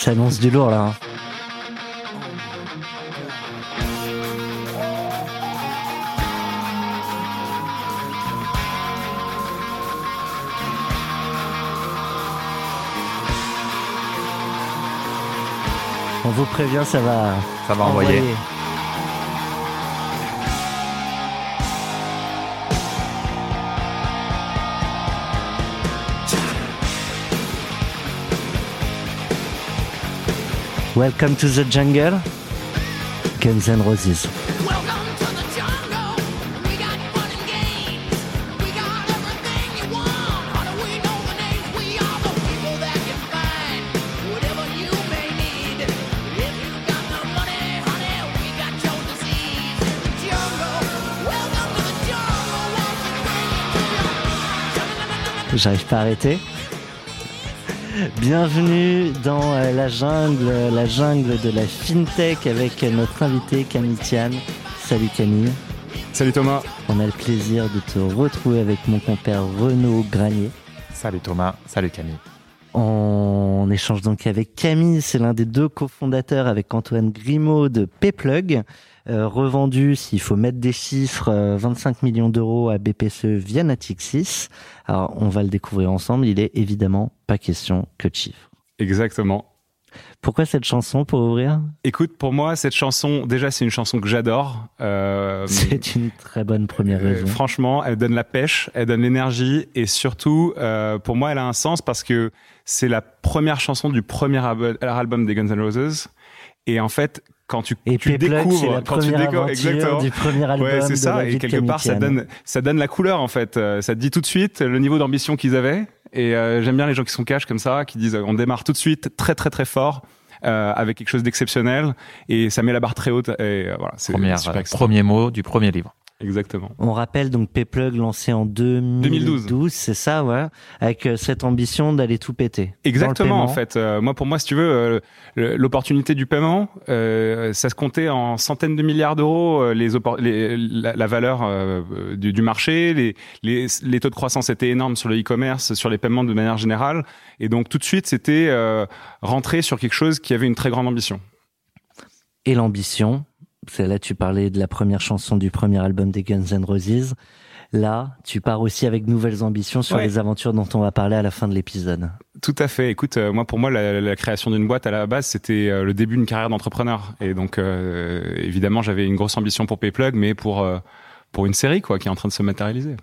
Ça annonce du lourd là. hein. On vous prévient, ça va. Ça va envoyer. Jungle. Won't we bring you to your J'arrive pas à arrêter. Bienvenue dans euh, la jungle, la jungle de la fintech avec notre invité Camille Tian. Salut Camille. Salut Thomas. On a le plaisir de te retrouver avec mon compère Renaud Granier. Salut Thomas. Salut Camille. On échange donc avec Camille, c'est l'un des deux cofondateurs avec Antoine Grimaud de Payplug, euh, revendu, s'il faut mettre des chiffres, euh, 25 millions d'euros à BPCE via Natixis. Alors on va le découvrir ensemble, il est évidemment pas question que de chiffres. Exactement. Pourquoi cette chanson pour ouvrir? Écoute, pour moi, cette chanson, déjà, c'est une chanson que j'adore. Euh, C'est une très bonne première euh, raison. franchement, elle donne la pêche, elle donne l'énergie et surtout, euh, pour moi, elle a un sens parce que c'est la première chanson du premier albu- album des Guns N' Roses. Et en fait, quand tu, Et tu découvres, la quand tu découvres, exactement. du premier album Ouais, c'est ça. Et quelque part, ça donne, ça donne la couleur en fait. Euh, Ça te dit tout de suite le niveau d'ambition qu'ils avaient. Et euh, j'aime bien les gens qui sont cash comme ça, qui disent euh, on démarre tout de suite très très très fort. euh, avec quelque chose d'exceptionnel et ça met la barre très haute et euh, voilà c'est premier mot du premier livre. Exactement On rappelle donc Payplug lancé en 2012, 2012. c'est ça, ouais, avec euh, cette ambition d'aller tout péter. Exactement, en fait. Euh, moi, pour moi, si tu veux, euh, l'opportunité du paiement, euh, ça se comptait en centaines de milliards d'euros, les, oppor- les- la, la valeur du, du marché, les, les, les taux de croissance étaient énormes sur le e-commerce, sur les paiements de manière générale, et donc tout de suite, c'était rentrer sur quelque chose qui avait une très grande ambition. Et l'ambition, là tu parlais de la première chanson du premier album des Guns N' Roses. Là, tu pars aussi avec de nouvelles ambitions sur Ouais. les aventures dont on va parler à la fin de l'épisode. Tout à fait. Écoute, euh, moi, pour moi, la, la création d'une boîte à la base, c'était euh, le début d'une carrière d'entrepreneur. Et donc, euh, évidemment, j'avais une grosse ambition pour Payplug, mais pour pour une série, quoi, qui est en train de se matérialiser.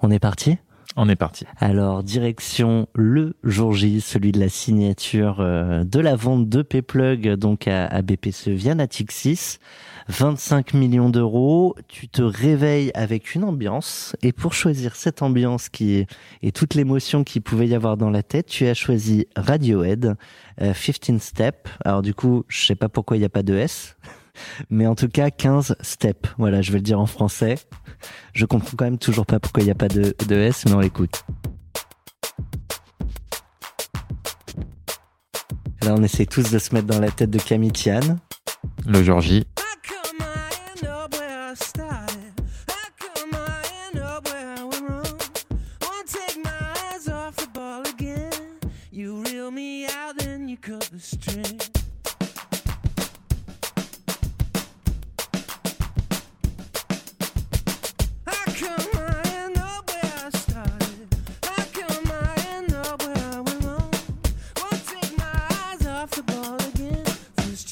On est parti? On est parti. Alors, direction le jour J, celui de la signature euh, de la vente de Payplug donc à, à BPCE via Natixis. 25 millions d'euros, tu te réveilles avec une ambiance et pour choisir cette ambiance qui est, et toute l'émotion qu'il pouvait y avoir dans la tête, tu as choisi Radiohead, euh, 15 Step. Alors du coup, je sais pas pourquoi il n'y a pas de S, mais en tout cas 15 Step. Voilà, je vais le dire en français. Je comprends quand même toujours pas pourquoi il n'y a pas de, de S, mais on écoute. Là, on essaie tous de se mettre dans la tête de Camille Tian. Le jour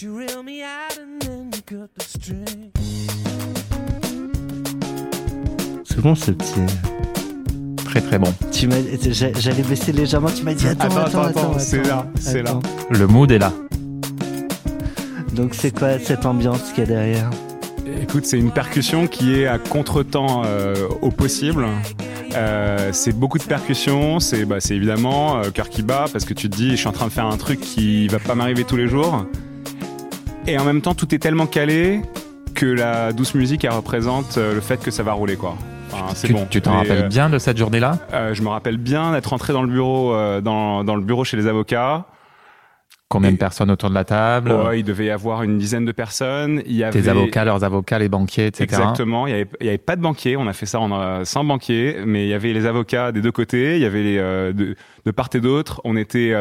you reel me out and then you cut the string. C'est bon ce petit. Très très bon. Tu m'as, j'allais baisser légèrement. Tu m'as dit attends, attends, attends, attends, c'est là, c'est là. Le mood est là. Donc c'est quoi cette ambiance qu'il y a derrière? Écoute, c'est une percussion qui est à contretemps euh, au possible. Euh, c'est beaucoup de percussions, c'est bah, c'est évidemment euh, cœur qui bat parce que tu te dis je suis en train de faire un truc qui va pas m'arriver tous les jours. Et en même temps tout est tellement calé que la douce musique elle représente euh, le fait que ça va rouler quoi. Enfin, Tu bon. tu t'en rappelles euh, bien de cette journée-là? euh, Je me rappelle bien d'être rentré dans le bureau euh, dans, dans le bureau chez les avocats. Combien de personnes autour de la table? Ouais, il devait y avoir une dizaine de personnes. Il y avait Tes avocats, leurs avocats, les banquiers, etc. Exactement. Il y avait, pas de banquier. On a fait ça en, sans banquier, mais il y avait les avocats des deux côtés. Il y avait les, de, de part et d'autre. On était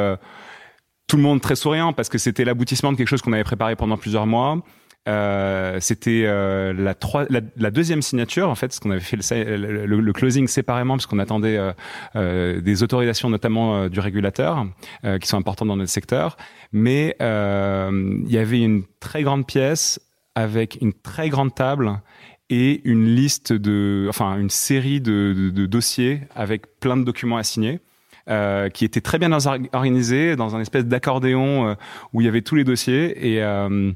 tout le monde très souriant parce que c'était l'aboutissement de quelque chose qu'on avait préparé pendant plusieurs mois. Euh, c'était euh, la, deuxième signature en fait, parce qu'on avait fait le, closing séparément parce qu'on attendait euh, des autorisations notamment du régulateur qui sont importantes dans notre secteur. Mais il y avait une très grande pièce avec une très grande table et une liste de, enfin une série de dossiers avec plein de documents à signer. Euh, qui était très bien or- organisé dans un espèce d'accordéon euh, où il y avait tous les dossiers et euh,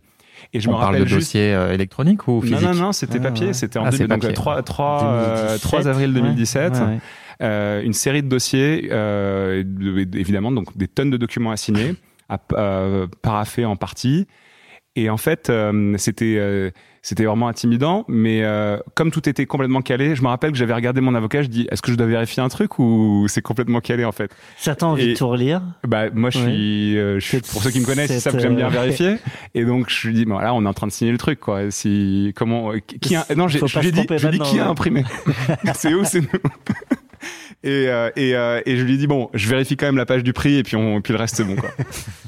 et je On me parle rappelle de juste dossiers euh, électroniques ou non physiques non non c'était Ah, papier ouais. c'était en Ah, deux- c'est donc papier. 3 3 2017, 3 avril ouais. 2017 Ouais, ouais. euh, une série de dossiers, euh, de- évidemment, donc des tonnes de documents à signer, à euh, paraffer en partie. Et en fait, euh, c'était euh, c'était vraiment intimidant, mais euh, comme tout était complètement calé, je me rappelle que j'avais regardé mon avocat, je dis est-ce que je dois vérifier un truc ou c'est complètement calé en fait? Ça t'a envie Et- de tout relire Bah moi je Ouais. suis, euh, je suis- pour ceux qui me connaissent, ils cette, savent que j'aime bien euh, vérifier. Et donc je lui dis bon là on est en train de signer le truc quoi. Si comment euh, qui a, non j'ai je lui ai dit, je maintenant, qui a imprimé? C'est où c'est nous? Et, euh, et, euh, et je lui ai dit bon, je vérifie quand même la page du prix et puis on, puis le reste c'est bon quoi.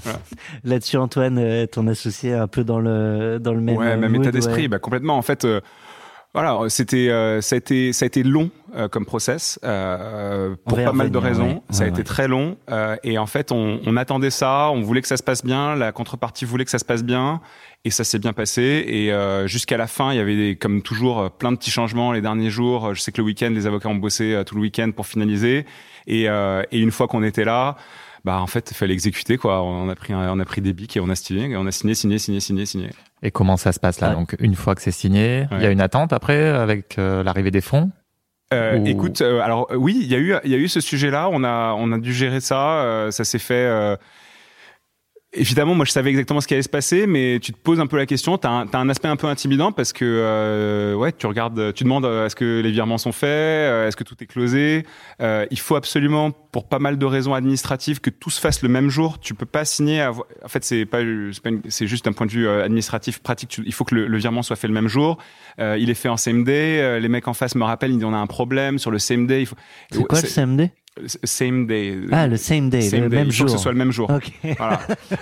Là-dessus, Antoine, euh, ton associé est un peu dans le, dans le même, ouais, même mood, état d'esprit, ouais. bah complètement. En fait, euh, voilà, c'était, euh, ça a été, ça a été long euh, comme process euh, pour pas mal de raisons. ouais. Ça a Ouais, été très long euh, et en fait, on, on attendait ça, on voulait que ça se passe bien, la contrepartie voulait que ça se passe bien et ça s'est bien passé. Et euh, jusqu'à la fin, il y avait des, comme toujours euh, plein de petits changements les derniers jours. Je sais que le week-end, les avocats ont bossé euh, tout le week-end pour finaliser et, euh, et une fois qu'on était là. Bah en fait, il fallait exécuter quoi. On a pris, un- on a pris des bics et on a signé, et on a signé, signé, signé, signé, signé. Et comment ça se passe là? Ouais. Donc une fois que c'est signé, il y a une attente après avec euh, l'arrivée des fonds? Euh, Ou- Écoute, euh, alors oui, il y a eu, il y a eu ce sujet-là. On a, on a dû gérer ça. euh, ça s'est fait. Évidemment, moi, je savais exactement ce qui allait se passer, mais tu te poses un peu la question. T'as un, t'as un aspect un peu intimidant parce que, euh, ouais, tu regardes, tu demandes euh, est-ce que les virements sont faits, euh, est-ce que tout est closé. Euh, il faut absolument, pour pas mal de raisons administratives, que tout se fasse le même jour. Tu peux pas signer. à En fait, c'est pas, c'est juste un point de vue administratif pratique. Tu- il faut que le, le virement soit fait le même jour. Euh, il est fait en same day. Euh, les mecs en face me rappellent, ils disent on a un problème sur le same day. Il faut... C'est quoi le CMD Same day. Ah, le same day, Same le day. même il faut jour. que ce soit le même jour. Ok. Voilà.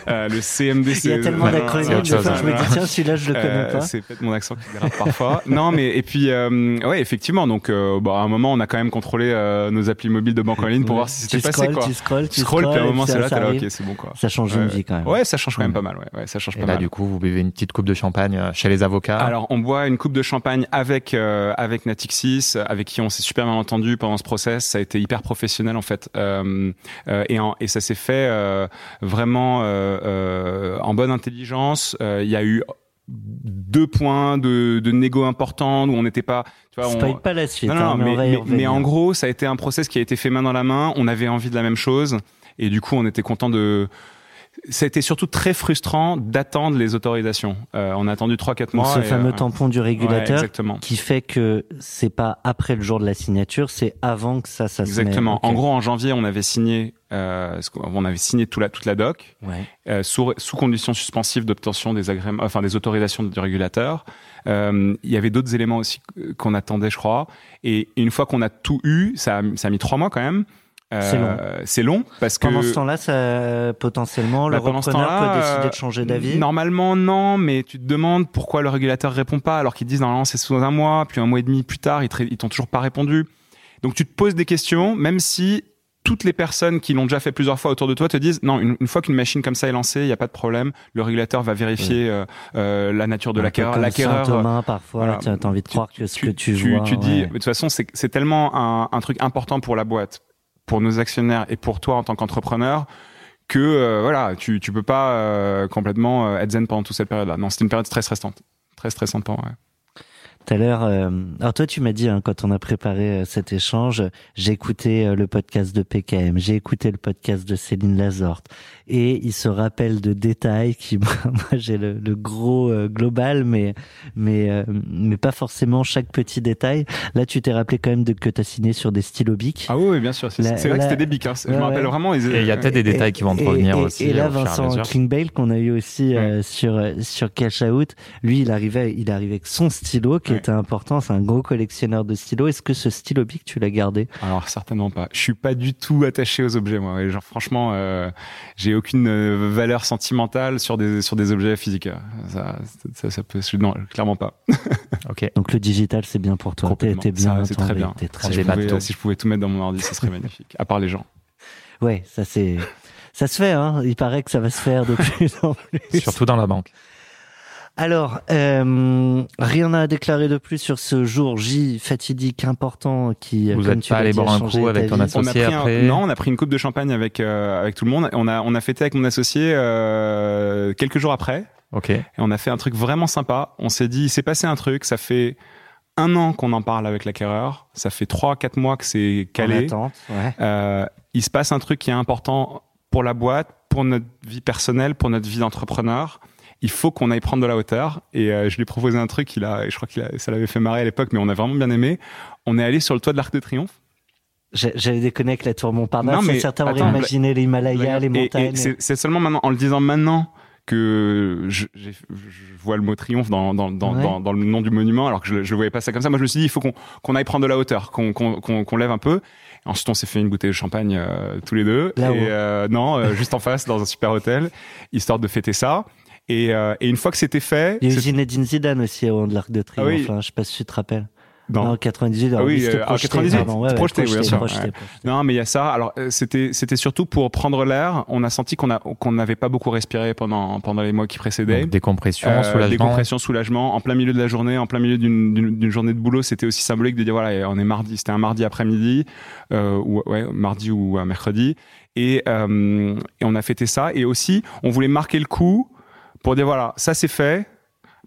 Euh, le CMD, c'est. Il y a tellement d'acronymes, je me dis, tiens, celui-là, je le connais Euh, pas. C'est peut-être mon accent qui dérape parfois. non, mais et puis euh, ouais, effectivement. Donc, euh, bon, à un moment, on a quand même contrôlé euh, nos applis mobiles de banque en ligne pour Ouais. voir si c'était passé quoi. Tu scrolles, tu Tu scrolles, puis à un moment, c'est là, t'es là, ok, c'est bon quoi. Ça change une vie quand même. Ouais, ça change quand même pas mal. Ouais, ouais ça change Et pas là, mal. du coup, vous buvez une petite coupe de champagne chez les avocats. Alors, on boit une coupe de champagne avec avec Natixis, avec qui on s'est super bien entendu pendant ce process. Ça a été hyper professionnel en fait, euh, euh, et, en- et ça s'est fait euh, vraiment en bonne intelligence. Il y a eu deux points de, de négo importants où on n'était pas. Tu vois, on- pas la suite. non, non, hein, mais en gros, ça a été un process qui a été fait main dans la main. On avait envie de la même chose. Et du coup, on était content de. Été surtout très frustrant d'attendre les autorisations. Euh, on a attendu 3-4 Donc, mois. ce fameux euh, tampon du ouais, régulateur exactement. qui fait que c'est pas après le jour de la signature, c'est avant que ça, ça se met. Exactement. Ok. En gros, en janvier, on avait signé, euh, on avait signé tout la, toute la doc Ouais. euh, sous, sous conditions suspensives d'obtention des agréments, enfin des autorisations du régulateur. Euh, il y avait d'autres éléments aussi qu'on attendait, je crois. Et une fois qu'on a tout eu, ça a, ça a mis trois mois quand même. Euh, C'est long. C'est long parce que Pendant ce temps-là, ça, potentiellement, le Bah, ce repreneur peut décider euh, de changer d'avis. Normalement, non, mais tu te demandes pourquoi le régulateur répond pas alors qu'ils disent normalement c'est sous un mois, puis un mois et demi plus tard, ils t'ont toujours pas répondu. Donc tu te poses des questions, même si toutes les personnes qui l'ont déjà fait plusieurs fois autour de toi te disent non, une, une fois qu'une machine comme ça est lancée, il n'y a pas de problème, le régulateur va vérifier euh, euh, la nature de l'acquéreur. L'acquéreur, parfois, voilà. tu as envie de croire que ce que tu, tu, vois. tu dis, ouais. de toute façon, c'est c'est tellement un, un truc important pour la boîte, pour nos actionnaires et pour toi en tant qu'entrepreneur que euh, voilà, tu tu peux pas euh, complètement euh, être zen pendant toute cette période-là. Non, c'était une période très stressante, très stressante pour ouais. Tout à l'heure, euh, alors toi tu m'as dit hein, quand on a préparé euh, cet échange, j'ai écouté euh, le podcast de PKM, j'ai écouté le podcast de Céline Lazorte, et il se rappelle de détails qui, moi j'ai le, le gros euh, global, mais mais euh, mais pas forcément chaque petit détail. Là tu t'es rappelé quand même de que t'as signé sur des stylos bics. Ah oui, oui, bien sûr. C'est vrai la- que c'était des bics. hein. Je Ouais, me rappelle ouais. vraiment. il y a peut-être des détails qui vont te revenir et, aussi. Et là, à Vincent. Kingbale, qu'on a eu aussi euh, sur sur Cash Out, lui, il arrivait, il arrivait avec son stylo qui Ouais. était important. C'est un gros collectionneur de stylos. Est-ce que ce stylo bic, tu l'as gardé? Alors certainement pas. Je suis pas du tout attaché aux objets moi. Et genre franchement, euh, j'ai aucune euh, valeur sentimentale sur des sur des objets physiques. Ça, ça, ça peut. Non, clairement pas. Ok. Donc le digital, c'est bien pour toi. T'es bien. C'est très bien. t'es très Si je, pouvais, si je pouvais tout mettre dans mon ordi, ce serait magnifique. À part les gens. Ouais, ça c'est. Ça se fait, hein. Il paraît que ça va se faire de plus en plus. Surtout dans la banque. Alors, euh, rien à déclarer de plus sur ce jour J fatidique important qui. Vous comme êtes tu pas allé boire un coup avec ton associé On a pris un- non, on a pris une coupe de champagne avec euh, avec tout le monde. On a on a fêté avec mon associé euh, quelques jours après. Ok. Et on a fait un truc vraiment sympa. On s'est dit, il s'est passé un truc. Ça fait un an qu'on en parle avec l'acquéreur. Ça fait trois, quatre mois que c'est En calé. attente, ouais. Euh, il se passe un truc qui est important pour la boîte, pour notre vie personnelle, pour notre vie d'entrepreneur. Il faut qu'on aille prendre de la hauteur. Et euh, je lui ai proposé un truc. Il a, je crois a, ça l'avait fait marrer à l'époque, mais on a vraiment bien aimé. On est allé sur le toit de l'Arc de Triomphe. J'allais déconner avec la tour Montparnasse. Mais certains auraient imaginé les Himalayas, les Et- et montagnes. c'est- seulement maintenant, en le disant maintenant, que je, vois le mot triomphe dans, dans, dans, Ouais. dans, dans le nom du monument, alors que je ne voyais pas ça comme ça. Moi, je me suis dit, il faut qu'on aille prendre de la hauteur, qu'on lève un peu. Et ensuite, on s'est fait une bouteille de champagne euh, tous les deux. Là-haut. et euh, non, euh, juste en face, dans un super hôtel, histoire de fêter ça. Et, euh, et une fois que c'était fait, Il y a eu Zinedine Zidane aussi au de l'Arc de Triomphe. Ah oui. hein, je sais pas si tu te rappelles. dans- Non, 98. alors Ah oui, euh, ah, projeté, 98, pardon, ouais, ouais, projeté, oui, bien sûr, projeté, ouais. projeté. Non, mais il y a ça. Alors, euh, c'était c'était surtout pour prendre l'air. On a senti qu'on a qu'on n'avait pas beaucoup respiré pendant pendant les mois qui précédaient. Donc, décompression, Euh, soulagement. Décompression, soulagement. En plein milieu de la journée, en plein milieu d'une- d'une d'une journée de boulot, c'était aussi symbolique de dire voilà, on est mardi. C'était un mardi après-midi, euh, ou ouais, mardi ou un mercredi, et, euh, et on a fêté ça. Et aussi, on voulait marquer le coup pour dire voilà, ça c'est fait.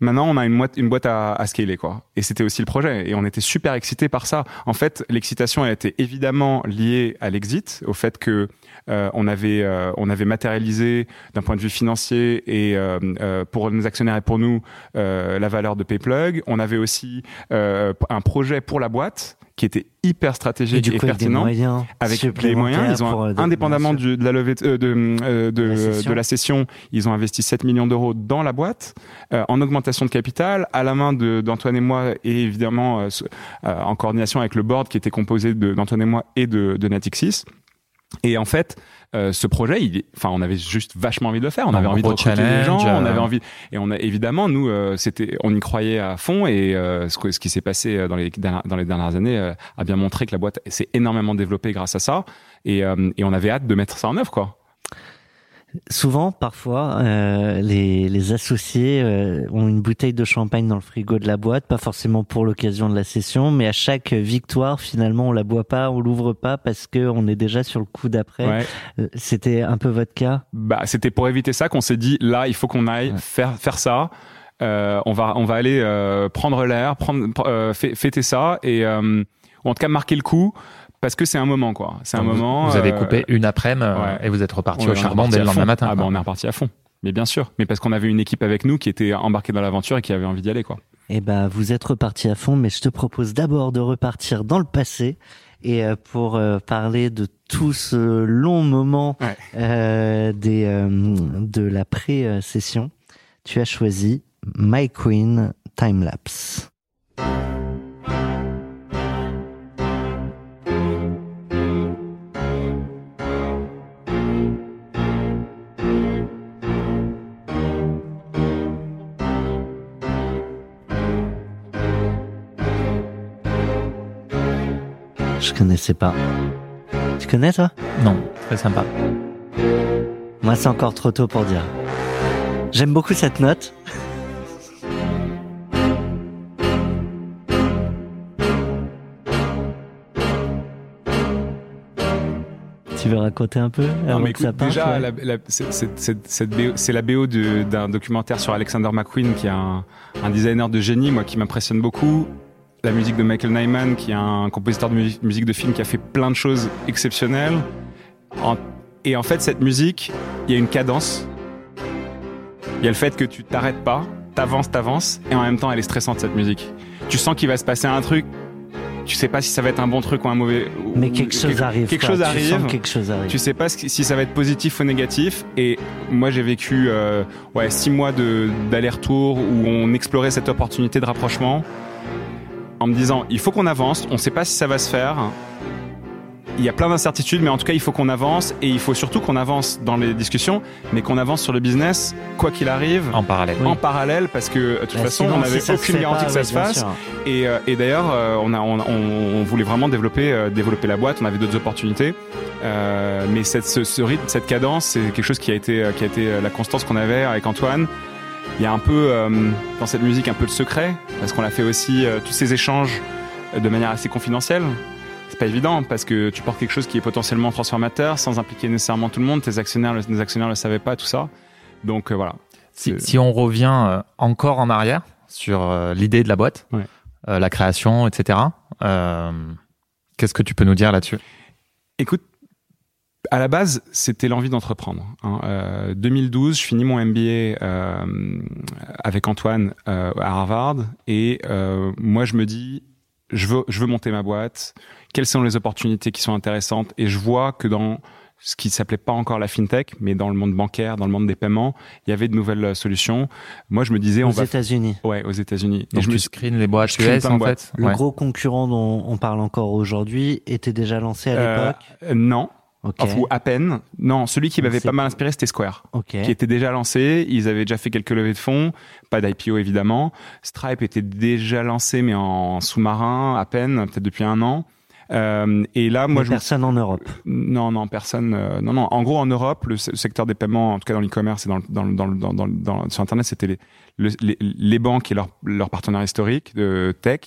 Maintenant, on a une boîte, une boîte à, à scaler, quoi. Et c'était aussi le projet. Et on était super excités par ça. En fait, l'excitation, elle était évidemment liée à l'exit, au fait que euh, on avait, euh, on avait matérialisé d'un point de vue financier et euh, euh, pour nos actionnaires et pour nous euh, la valeur de Payplug. On avait aussi euh, un projet pour la boîte qui était hyper stratégique et coup, avec des pertinent moyens. avec les moyens, ils ont euh, indépendamment du- de la levée de, euh, de, euh, de, La session. de la session, ils ont investi 7 millions d'euros dans la boîte euh, en augmentation de capital à la main d'Antoine et moi et évidemment euh, en coordination avec le board qui était composé d'Antoine et moi et de, de Natixis. Et en fait, euh, ce projet, il, enfin, on avait juste vachement envie de le faire. On avait envie de recruter des gens. On avait euh. envie, et on a évidemment, nous, euh, c'était, on y croyait à fond. Et euh, ce, que- ce qui s'est passé euh, dans les dernières, dans les dernières années euh, a bien montré que la boîte s'est énormément développée grâce à ça. Et, euh, et on avait hâte de mettre ça en œuvre, quoi. Souvent, parfois, euh, les, les associés euh, ont une bouteille de champagne dans le frigo de la boîte, pas forcément pour l'occasion de la session, mais à chaque victoire, finalement, on la boit pas, on l'ouvre pas parce que on est déjà sur le coup d'après. Ouais. Euh, C'était un peu votre cas? Bah, c'était pour éviter ça qu'on s'est dit là, il faut qu'on aille Ouais. faire faire ça. Euh, on va on va aller euh, prendre l'air, prendre euh, fê- fêter ça et euh, ou en tout cas marquer le coup parce que c'est un moment quoi. C'est un vous- moment. Vous avez euh, coupé une après-midi euh, ouais. et vous êtes reparti on au charbon dès le lendemain matin. Ah bah quoi. on est reparti à fond. Mais bien sûr. Mais parce qu'on avait une équipe avec nous qui était embarquée dans l'aventure et qui avait envie d'y aller quoi. Eh ben, vous êtes reparti à fond, mais je te propose d'abord de repartir dans le passé et euh, pour euh, parler de tout ce long moment Ouais. euh, des euh, de la pré-session, tu as choisi My Queen Time Lapse. Connaissais pas. Tu connais toi? Non, très sympa. Moi, c'est encore trop tôt pour dire. J'aime beaucoup cette note. Tu veux raconter un peu Non, mais écoute, parte déjà, ouais. la- la- c'est- la BO d'un documentaire sur Alexander McQueen, qui est un, un designer de génie, moi, qui m'impressionne beaucoup. La musique de Michael Nyman, qui est un compositeur de mu- musique de film qui a fait plein de choses exceptionnelles. Et en fait, cette musique, il y a une cadence. Il y a le fait que tu t'arrêtes pas, t'avances, t'avances, et en même temps, elle est stressante, cette musique. Tu sens qu'il va se passer un truc, tu sais pas si ça va être un bon truc ou un mauvais. Mais quelque chose quelque- arrive. Quelque quoi. chose Tu sens arrive. que quelque chose arrive. Tu sais pas si ça va être positif ou négatif. Et moi, j'ai vécu euh, ouais six mois d'aller-retour où on explorait cette opportunité de rapprochement en me disant il faut qu'on avance. On sait pas si ça va se faire. Il y a plein d'incertitudes, mais en tout cas, il faut qu'on avance et il faut surtout qu'on avance dans les discussions, mais qu'on avance sur le business, quoi qu'il arrive, En parallèle. en parallèle, parce que de toute Bah, façon, sinon, on si n'avait se aucune garantie pas, que ça oui, se fasse. sûr. Et, euh, et d'ailleurs, euh, on, a, on, on- on voulait vraiment développer, euh, développer la boîte. On avait d'autres opportunités, Euh, mais cette, ce, ce rythme, cette cadence, c'est quelque chose qui a été, qui a été la constance qu'on avait avec Antoine. Il y a un peu euh, dans cette musique un peu de secret, parce qu'on a fait aussi euh, tous ces échanges euh, de manière assez confidentielle. C'est pas évident parce que tu portes quelque chose qui est potentiellement transformateur, sans impliquer nécessairement tout le monde. Tes actionnaires, le- les actionnaires le savaient pas, tout ça. Donc euh, voilà. Si, si on revient encore en arrière sur l'idée de la boîte, Ouais. euh, la création, etc., euh, qu'est-ce que tu peux nous dire là-dessus? Écoute, à la base, c'était l'envie d'entreprendre. hein. Euh, 2012, je finis mon MBA euh, avec Antoine euh, à Harvard et euh, moi je me dis, je veux, je veux monter ma boîte. Quelles sont les opportunités qui sont intéressantes? Et je vois que dans ce qui s'appelait pas encore la fintech, mais dans le monde bancaire, dans le monde des paiements, il y avait de nouvelles euh, solutions. Moi, je me disais, on Aux va, États-Unis. ouais, aux États-Unis. Et Donc je me tu screens les boîtes je US en boîtes. fait Le Ouais. gros concurrent dont on parle encore aujourd'hui était déjà lancé à Euh, l'époque. euh, non, Ok. Enfin, ou à peine. Non, celui qui m'avait pas mal inspiré, c'était Square. Ok. qui était déjà lancé. Ils avaient déjà fait quelques levées de fonds, pas d'IPO évidemment. Stripe était déjà lancé, mais en sous-marin à peine, peut-être depuis un an. Euh, et là, moi, Mais je me- personne en Europe. non, non, personne. euh, non, non. En gros, en Europe, le se- secteur des paiements, en tout cas dans l'e-commerce et dans, dans, dans, dans- sur Internet, c'était les, le- les, les banques et leurs leurs partenaires historiques de tech.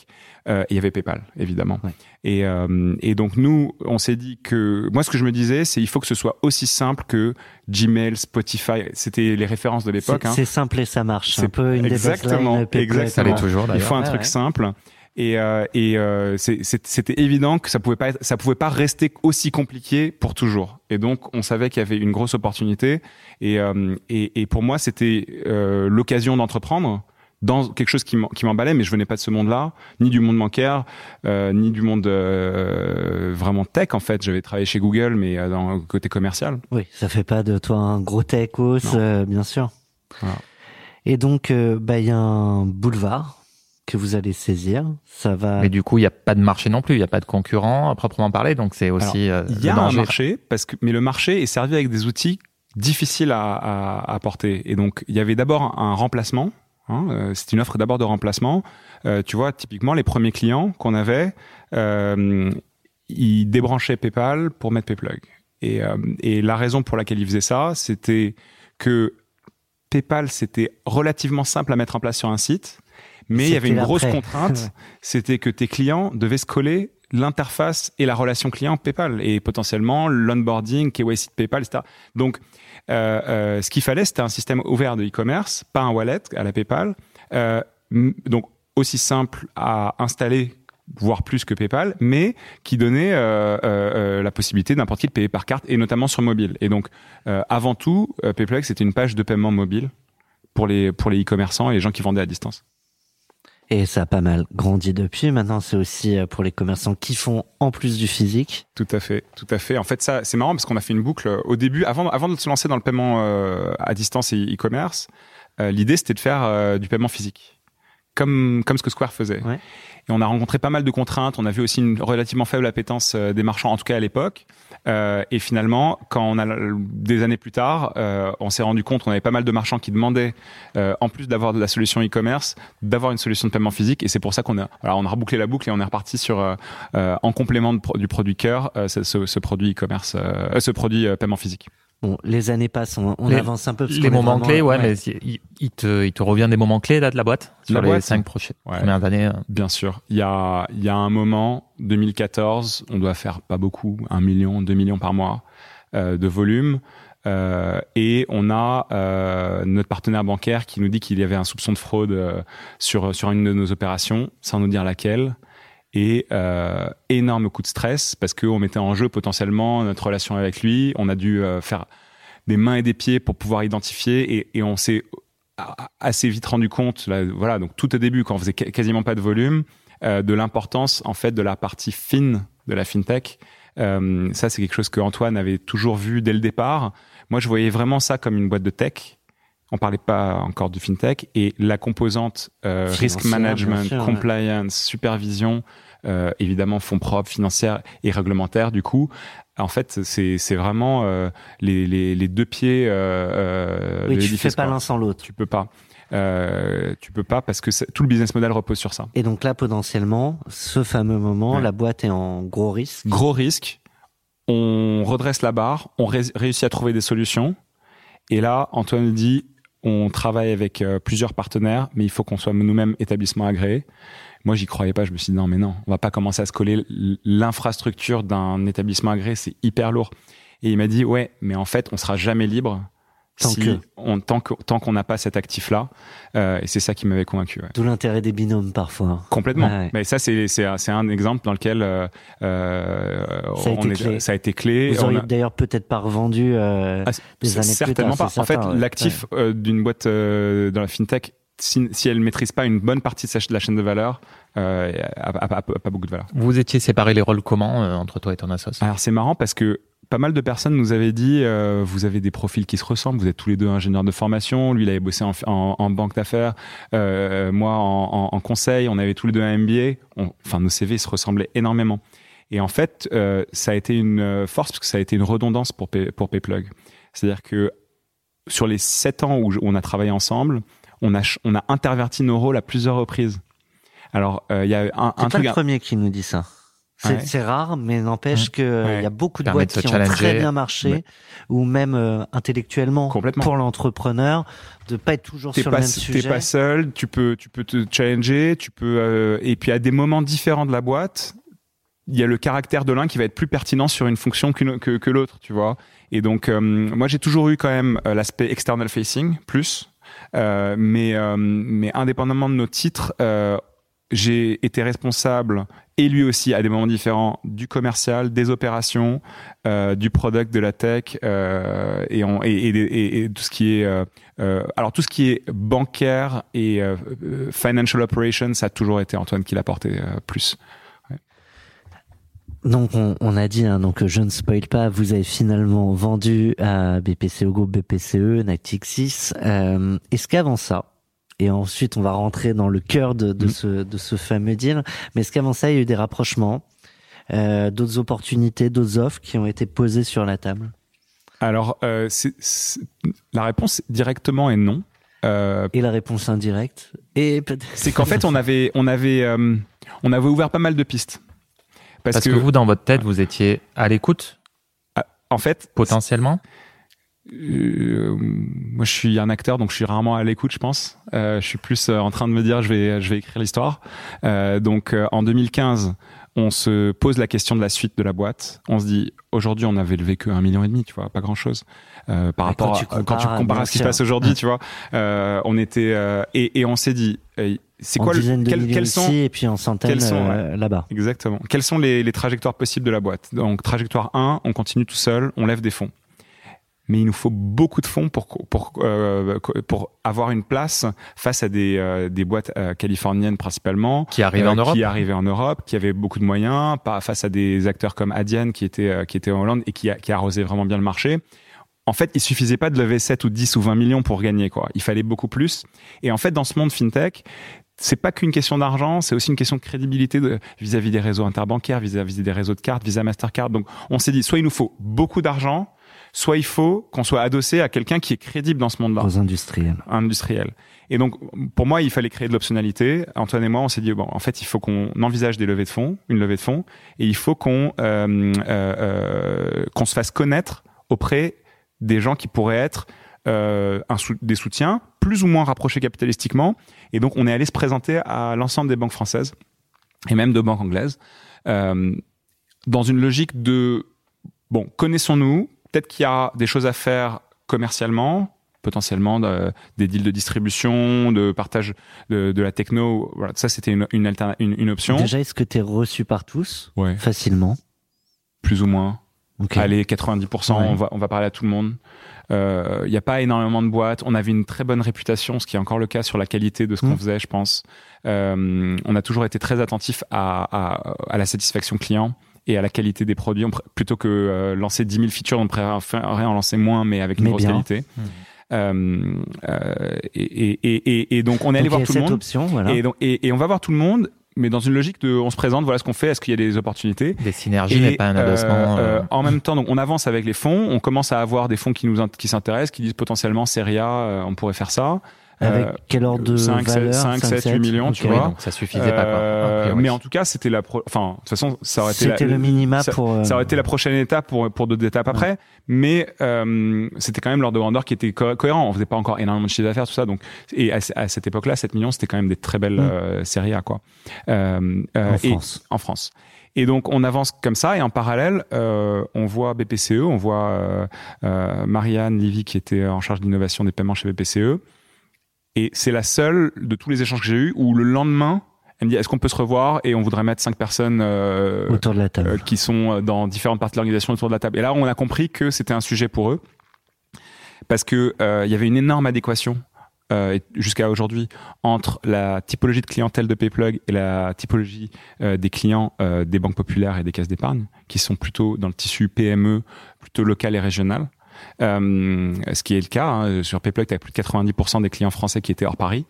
Euh, et il y avait PayPal, évidemment. Ouais. Et, euh, et donc nous, on s'est dit que moi, ce que je me disais, c'est il faut que ce soit aussi simple que Gmail, Spotify. C'était les références de l'époque. C'est Hein. c'est simple et ça marche. C'est un peu une des exactement, baselines Payplug. exactement. Ça l'est toujours Il faut un Ouais, truc ouais. simple. Et, euh, et euh, c'était évident que ça pouvait pas être, ça pouvait pas rester aussi compliqué pour toujours. Et donc on savait qu'il y avait une grosse opportunité. Et, euh, et, et pour moi c'était euh, l'occasion d'entreprendre dans quelque chose qui m'emballait, mais je venais pas de ce monde-là, ni du monde bancaire, euh, ni du monde euh, vraiment tech en fait. J'avais travaillé chez Google, mais euh, dans le côté commercial. Oui, ça fait pas de toi un gros techos, euh, bien sûr. Voilà. Et donc, euh, bah, il y a un boulevard que vous allez saisir. Ça va. Mais du coup, il n'y a pas de marché non plus, il n'y a pas de concurrent à proprement parler, donc c'est aussi euh, Il y le a un marché, parce que, mais le marché est servi avec des outils difficiles à, à, à porter. Et donc, il y avait d'abord un remplacement. Hein, euh, c'est une offre d'abord de remplacement. Euh, tu vois, typiquement, les premiers clients qu'on avait, euh, ils débranchaient PayPal pour mettre PayPlug. Et, euh, et la raison pour laquelle ils faisaient ça, c'était que PayPal, c'était relativement simple à mettre en place sur un site, mais il y avait une grosse contrainte, c'était que tes clients devaient se coller l'interface et la relation client PayPal et potentiellement l'onboarding, KYC de PayPal, etc. Donc, euh, euh, ce qu'il fallait, c'était un système ouvert de e-commerce, pas un wallet à la PayPal. Euh, donc, aussi simple à installer voire plus que PayPal, mais qui donnait euh, euh, euh, la possibilité n'importe qui de payer par carte et notamment sur mobile. Et donc, euh, avant tout, PayPlug c'était une page de paiement mobile pour les pour les e-commerçants et les gens qui vendaient à distance. Et ça a pas mal grandi depuis. Maintenant, c'est aussi euh, pour les commerçants qui font en plus du physique. Tout à fait, tout à fait. En fait, ça, c'est marrant parce qu'on a fait une boucle euh, au début, avant, avant de se lancer dans le paiement euh, à distance et e-commerce. euh, L'idée, c'était de faire euh, du paiement physique, comme comme ce que Square faisait. Ouais. Et on a rencontré pas mal de contraintes. On a vu aussi une relativement faible appétence euh, des marchands, en tout cas à l'époque. Euh, et finalement, quand on a des années plus tard, euh, on s'est rendu compte qu'on avait pas mal de marchands qui demandaient, euh, en plus d'avoir de la solution e-commerce, d'avoir une solution de paiement physique. Et c'est pour ça qu'on a, voilà, on a rebouclé la boucle et on est reparti sur, euh, euh, en complément du produit cœur, ce, ce- produit e-commerce, ce produit paiement physique. Bon, les années passent, on, on Les- avance un peu. parce Les moments vraiment- clés, ouais, mais il, il te, il te revient des moments clés là de la boîte sur La les boîte cinq prochaines Ouais. premières années. euh. Bien sûr. Il y a, il y a un moment, 2014, on doit faire pas beaucoup, un million, deux millions par mois euh, de volume. Euh, et on a euh, notre partenaire bancaire qui nous dit qu'il y avait un soupçon de fraude euh, sur, sur une de nos opérations, sans nous dire laquelle. Et euh, énorme coup de stress parce qu'on mettait en jeu potentiellement notre relation avec lui. On a dû euh, faire des mains et des pieds pour pouvoir identifier et, et on s'est assez vite rendu compte, là, voilà, donc tout au début, quand on faisait quasiment pas de volume, euh, de l'importance en fait de la partie fine de la fintech. Euh, ça, c'est quelque chose que Antoine avait toujours vu dès le départ. Moi, je voyais vraiment ça comme une boîte de tech. On parlait pas encore de fintech et la composante euh, risk management, ouais. compliance, supervision, euh, évidemment fonds propres, financières et réglementaires. Du coup, en fait, c'est c'est vraiment euh, les, les, les deux pieds. Euh, euh, Oui, de tu fais pas l'un sans l'autre. Tu peux pas. Euh, tu peux pas parce que tout le business model repose sur ça. Et donc là, potentiellement, ce fameux moment, Ouais. la boîte est en gros risque. Gros risque. On redresse la barre, on ré- réussit à trouver des solutions. Et là, Antoine dit, on travaille avec euh, plusieurs partenaires, mais il faut qu'on soit nous-mêmes établissement agréé. Moi, j'y croyais pas. Je me suis dit non, mais non, on va pas commencer à se coller l'infrastructure d'un établissement agréé, c'est hyper lourd. Et il m'a dit ouais, mais en fait, on sera jamais libre Tant si que. on tant qu'on n'a pas cet actif-là. Euh, et c'est ça qui m'avait convaincu. ouais. D'où l'intérêt des binômes parfois. Complètement. Ouais, ouais. Mais ça, c'est c'est un, c'est un exemple dans lequel euh, euh, Ça a on été est- clé. ça a été clé. Vous auriez a- d'ailleurs peut-être pas revendu euh, Ah, des années plus certainement tard, pas. En fait, certain, l'actif euh, d'une boîte euh, dans la fintech, si, si elle maîtrise pas une bonne partie de, la chaîne de valeur, euh, a, pas beaucoup de valeur. Vous étiez séparés les rôles comment euh, entre toi et ton associé Alors c'est marrant parce que pas mal de personnes nous avaient dit euh, vous avez des profils qui se ressemblent, vous êtes tous les deux ingénieurs de formation, lui il avait bossé en, en- en banque d'affaires, euh, moi en, conseil, on avait tous les deux un MBA, On- enfin nos CV se ressemblaient énormément. Et en fait, euh, ça a été une force parce que ça a été une redondance pour, pour Payplug. C'est-à-dire que sur les sept ans où on a travaillé ensemble, on a, ch- on a interverti nos rôles à plusieurs reprises. Alors, euh, il y a un, C'est un pas truc... le premier qui nous dit ça. C'est Ouais. rare, mais n'empêche que euh, Ouais. y a beaucoup de Permet boîtes de qui ont très bien marché, Ouais. ou même euh, intellectuellement pour l'entrepreneur, de pas être toujours T'es sur pas, le même t'es sujet. pas seul, tu peux, tu peux te challenger, tu peux, euh, et puis à des moments différents de la boîte, il y a le caractère de l'un qui va être plus pertinent sur une fonction que, que l'autre, tu vois. Et donc, euh, moi, j'ai toujours eu quand même euh, l'aspect external facing plus, mais, euh, mais indépendamment de nos titres, euh, j'ai été responsable et lui aussi à des moments différents du commercial, des opérations, euh, du product, de la tech euh, et, on, et, et, et- tout ce qui est euh, euh, alors tout ce qui est bancaire et euh, euh, financial operations, ça a toujours été Antoine qui l'a porté euh, plus. Donc on, on a dit, hein, donc je ne spoil pas, vous avez finalement vendu à BPCE, groupe BPCE, Natixis. Euh, Est-ce qu'avant ça, et ensuite on va rentrer dans le cœur de, de, Mhm. ce, de ce fameux deal, mais est-ce qu'avant ça il y a eu des rapprochements, euh, d'autres opportunités, d'autres offres qui ont été posées sur la table? Alors euh, c'est- c'est- la réponse directement est non. Euh, Et la réponse indirecte? Et peut-être c'est qu'en fait on avait on avait euh, on avait ouvert pas mal de pistes parce, Parce que, vous, dans votre tête, vous étiez à l'écoute, en fait potentiellement Euh, moi, je suis un acteur, donc je suis rarement à l'écoute, je pense. Euh, je suis plus euh, en train de me dire, je vais, je vais écrire l'histoire. Donc, en 2015, on se pose la question de la suite de la boîte. On se dit, aujourd'hui, on avait levé que un million et demi, tu vois, pas grand chose. Euh, par Ouais, quand rapport tu à, quand tu compares, à ce qui se passe aujourd'hui, tu vois, euh, on était euh, et, et on s'est dit, euh, c'est quoi le, quel- quels ici sont et puis en centaines quels sont, euh, là-bas. Exactement. Quelles sont les, les trajectoires possibles de la boîte? Donc, trajectoire 1, on continue tout seul, on lève des fonds. Mais il nous faut beaucoup de fonds pour, pour, euh, pour avoir une place face à des, euh, des boîtes euh, californiennes principalement. qui arrivent en euh, Europe Qui arrivaient en Europe, qui avaient beaucoup de moyens, pas face à des acteurs comme Adyen qui étaient, euh, qui étaient en Hollande et qui, qui arrosaient vraiment bien le marché. En fait, il suffisait pas de lever 7 ou 10 ou 20 millions pour gagner, quoi. Il fallait beaucoup plus. Et en fait, dans ce monde fintech, c'est pas qu'une question d'argent, c'est aussi une question de crédibilité de- vis-à-vis des réseaux interbancaires, vis-à-vis des réseaux de cartes, Visa, Mastercard. Donc, on s'est dit, soit il nous faut beaucoup d'argent, soit il faut qu'on soit adossé à quelqu'un qui est crédible dans ce monde-là Aux industriels. industriel. Et donc, pour moi, il fallait créer de l'optionnalité. Antoine et moi, on s'est dit, bon, en fait, il faut qu'on envisage des levées de fonds, une levée de fonds, et il faut qu'on euh, euh, qu'on se fasse connaître auprès des gens qui pourraient être euh, un sou- des soutiens plus ou moins rapprochés capitalistiquement. Et donc, on est allé se présenter à l'ensemble des banques françaises et même de banques anglaises euh, dans une logique de bon, connaissons-nous. Peut-être qu'il y a des choses à faire commercialement, potentiellement de- des deals de distribution, de partage de, de la techno. Voilà, ça c'était une, une, alterna- une, une option. Déjà, est-ce que tu es reçu par tous Ouais. facilement? Plus ou moins. Ok. Allez, 90%, Ouais. on, va, on va parler à tout le monde. Il n'y a pas énormément de boîtes. On avait une très bonne réputation, ce qui est encore le cas sur la qualité de ce qu'on Mm. faisait, je pense. Euh, on a toujours été très attentif à, à, à la satisfaction client et à la qualité des produits. On plutôt que euh, lancer 10 000 features, on préférerait en lancer moins, mais avec une Mais grosse bien. qualité. Mm. Euh, euh, et, et, et, et, donc, on est allé Donc, il y voir a tout le monde. option, voilà. Et, donc, et, et on va voir tout le monde, mais dans une logique de on se présente, voilà ce qu'on fait, est-ce qu'il y a des opportunités? Des synergies, mais pas un euh, adossement. euh, euh, en même temps, donc on avance avec les fonds, on commence à avoir des fonds qui nous qui s'intéressent, qui disent potentiellement Seria, euh, on pourrait faire ça. Avec Euh, quel ordre de 5, valeur 5, 7, 8 millions, tu oui, vois. donc ça suffisait pas, quoi. Euh, a mais en tout cas, c'était la pro- enfin de toute façon, ça aurait été la, C'était le minima ça- pour. euh, ça aurait été la prochaine étape pour pour d'autres étapes après, mais euh, c'était quand même l'ordre de grandeur qui était co- cohérent. On faisait pas encore énormément de chiffre d'affaires, tout ça. Donc, et à, à cette époque-là, 7 millions, c'était quand même des très belles Mm. euh, séries à quoi. Euh, euh, en et- France. en France. Et donc on avance comme ça et en parallèle euh, on voit BPCE, on voit euh, euh, Marianne Livy qui était en charge de l'innovation des paiements chez BPCE et c'est la seule de tous les échanges que j'ai eus où le lendemain elle me dit est-ce qu'on peut se revoir et on voudrait mettre cinq personnes euh, autour de la table. euh, qui sont dans différentes parties de l'organisation autour de la table. Et là, on a compris que c'était un sujet pour eux parce que euh, il y avait une énorme adéquation euh, jusqu'à aujourd'hui entre la typologie de clientèle de Payplug et la typologie euh, des clients euh, des banques populaires et des caisses d'épargne qui sont plutôt dans le tissu PME, plutôt local et régional. Euh, ce qui est le cas hein, sur Payplug, tu as plus de 90% des clients français qui étaient hors Paris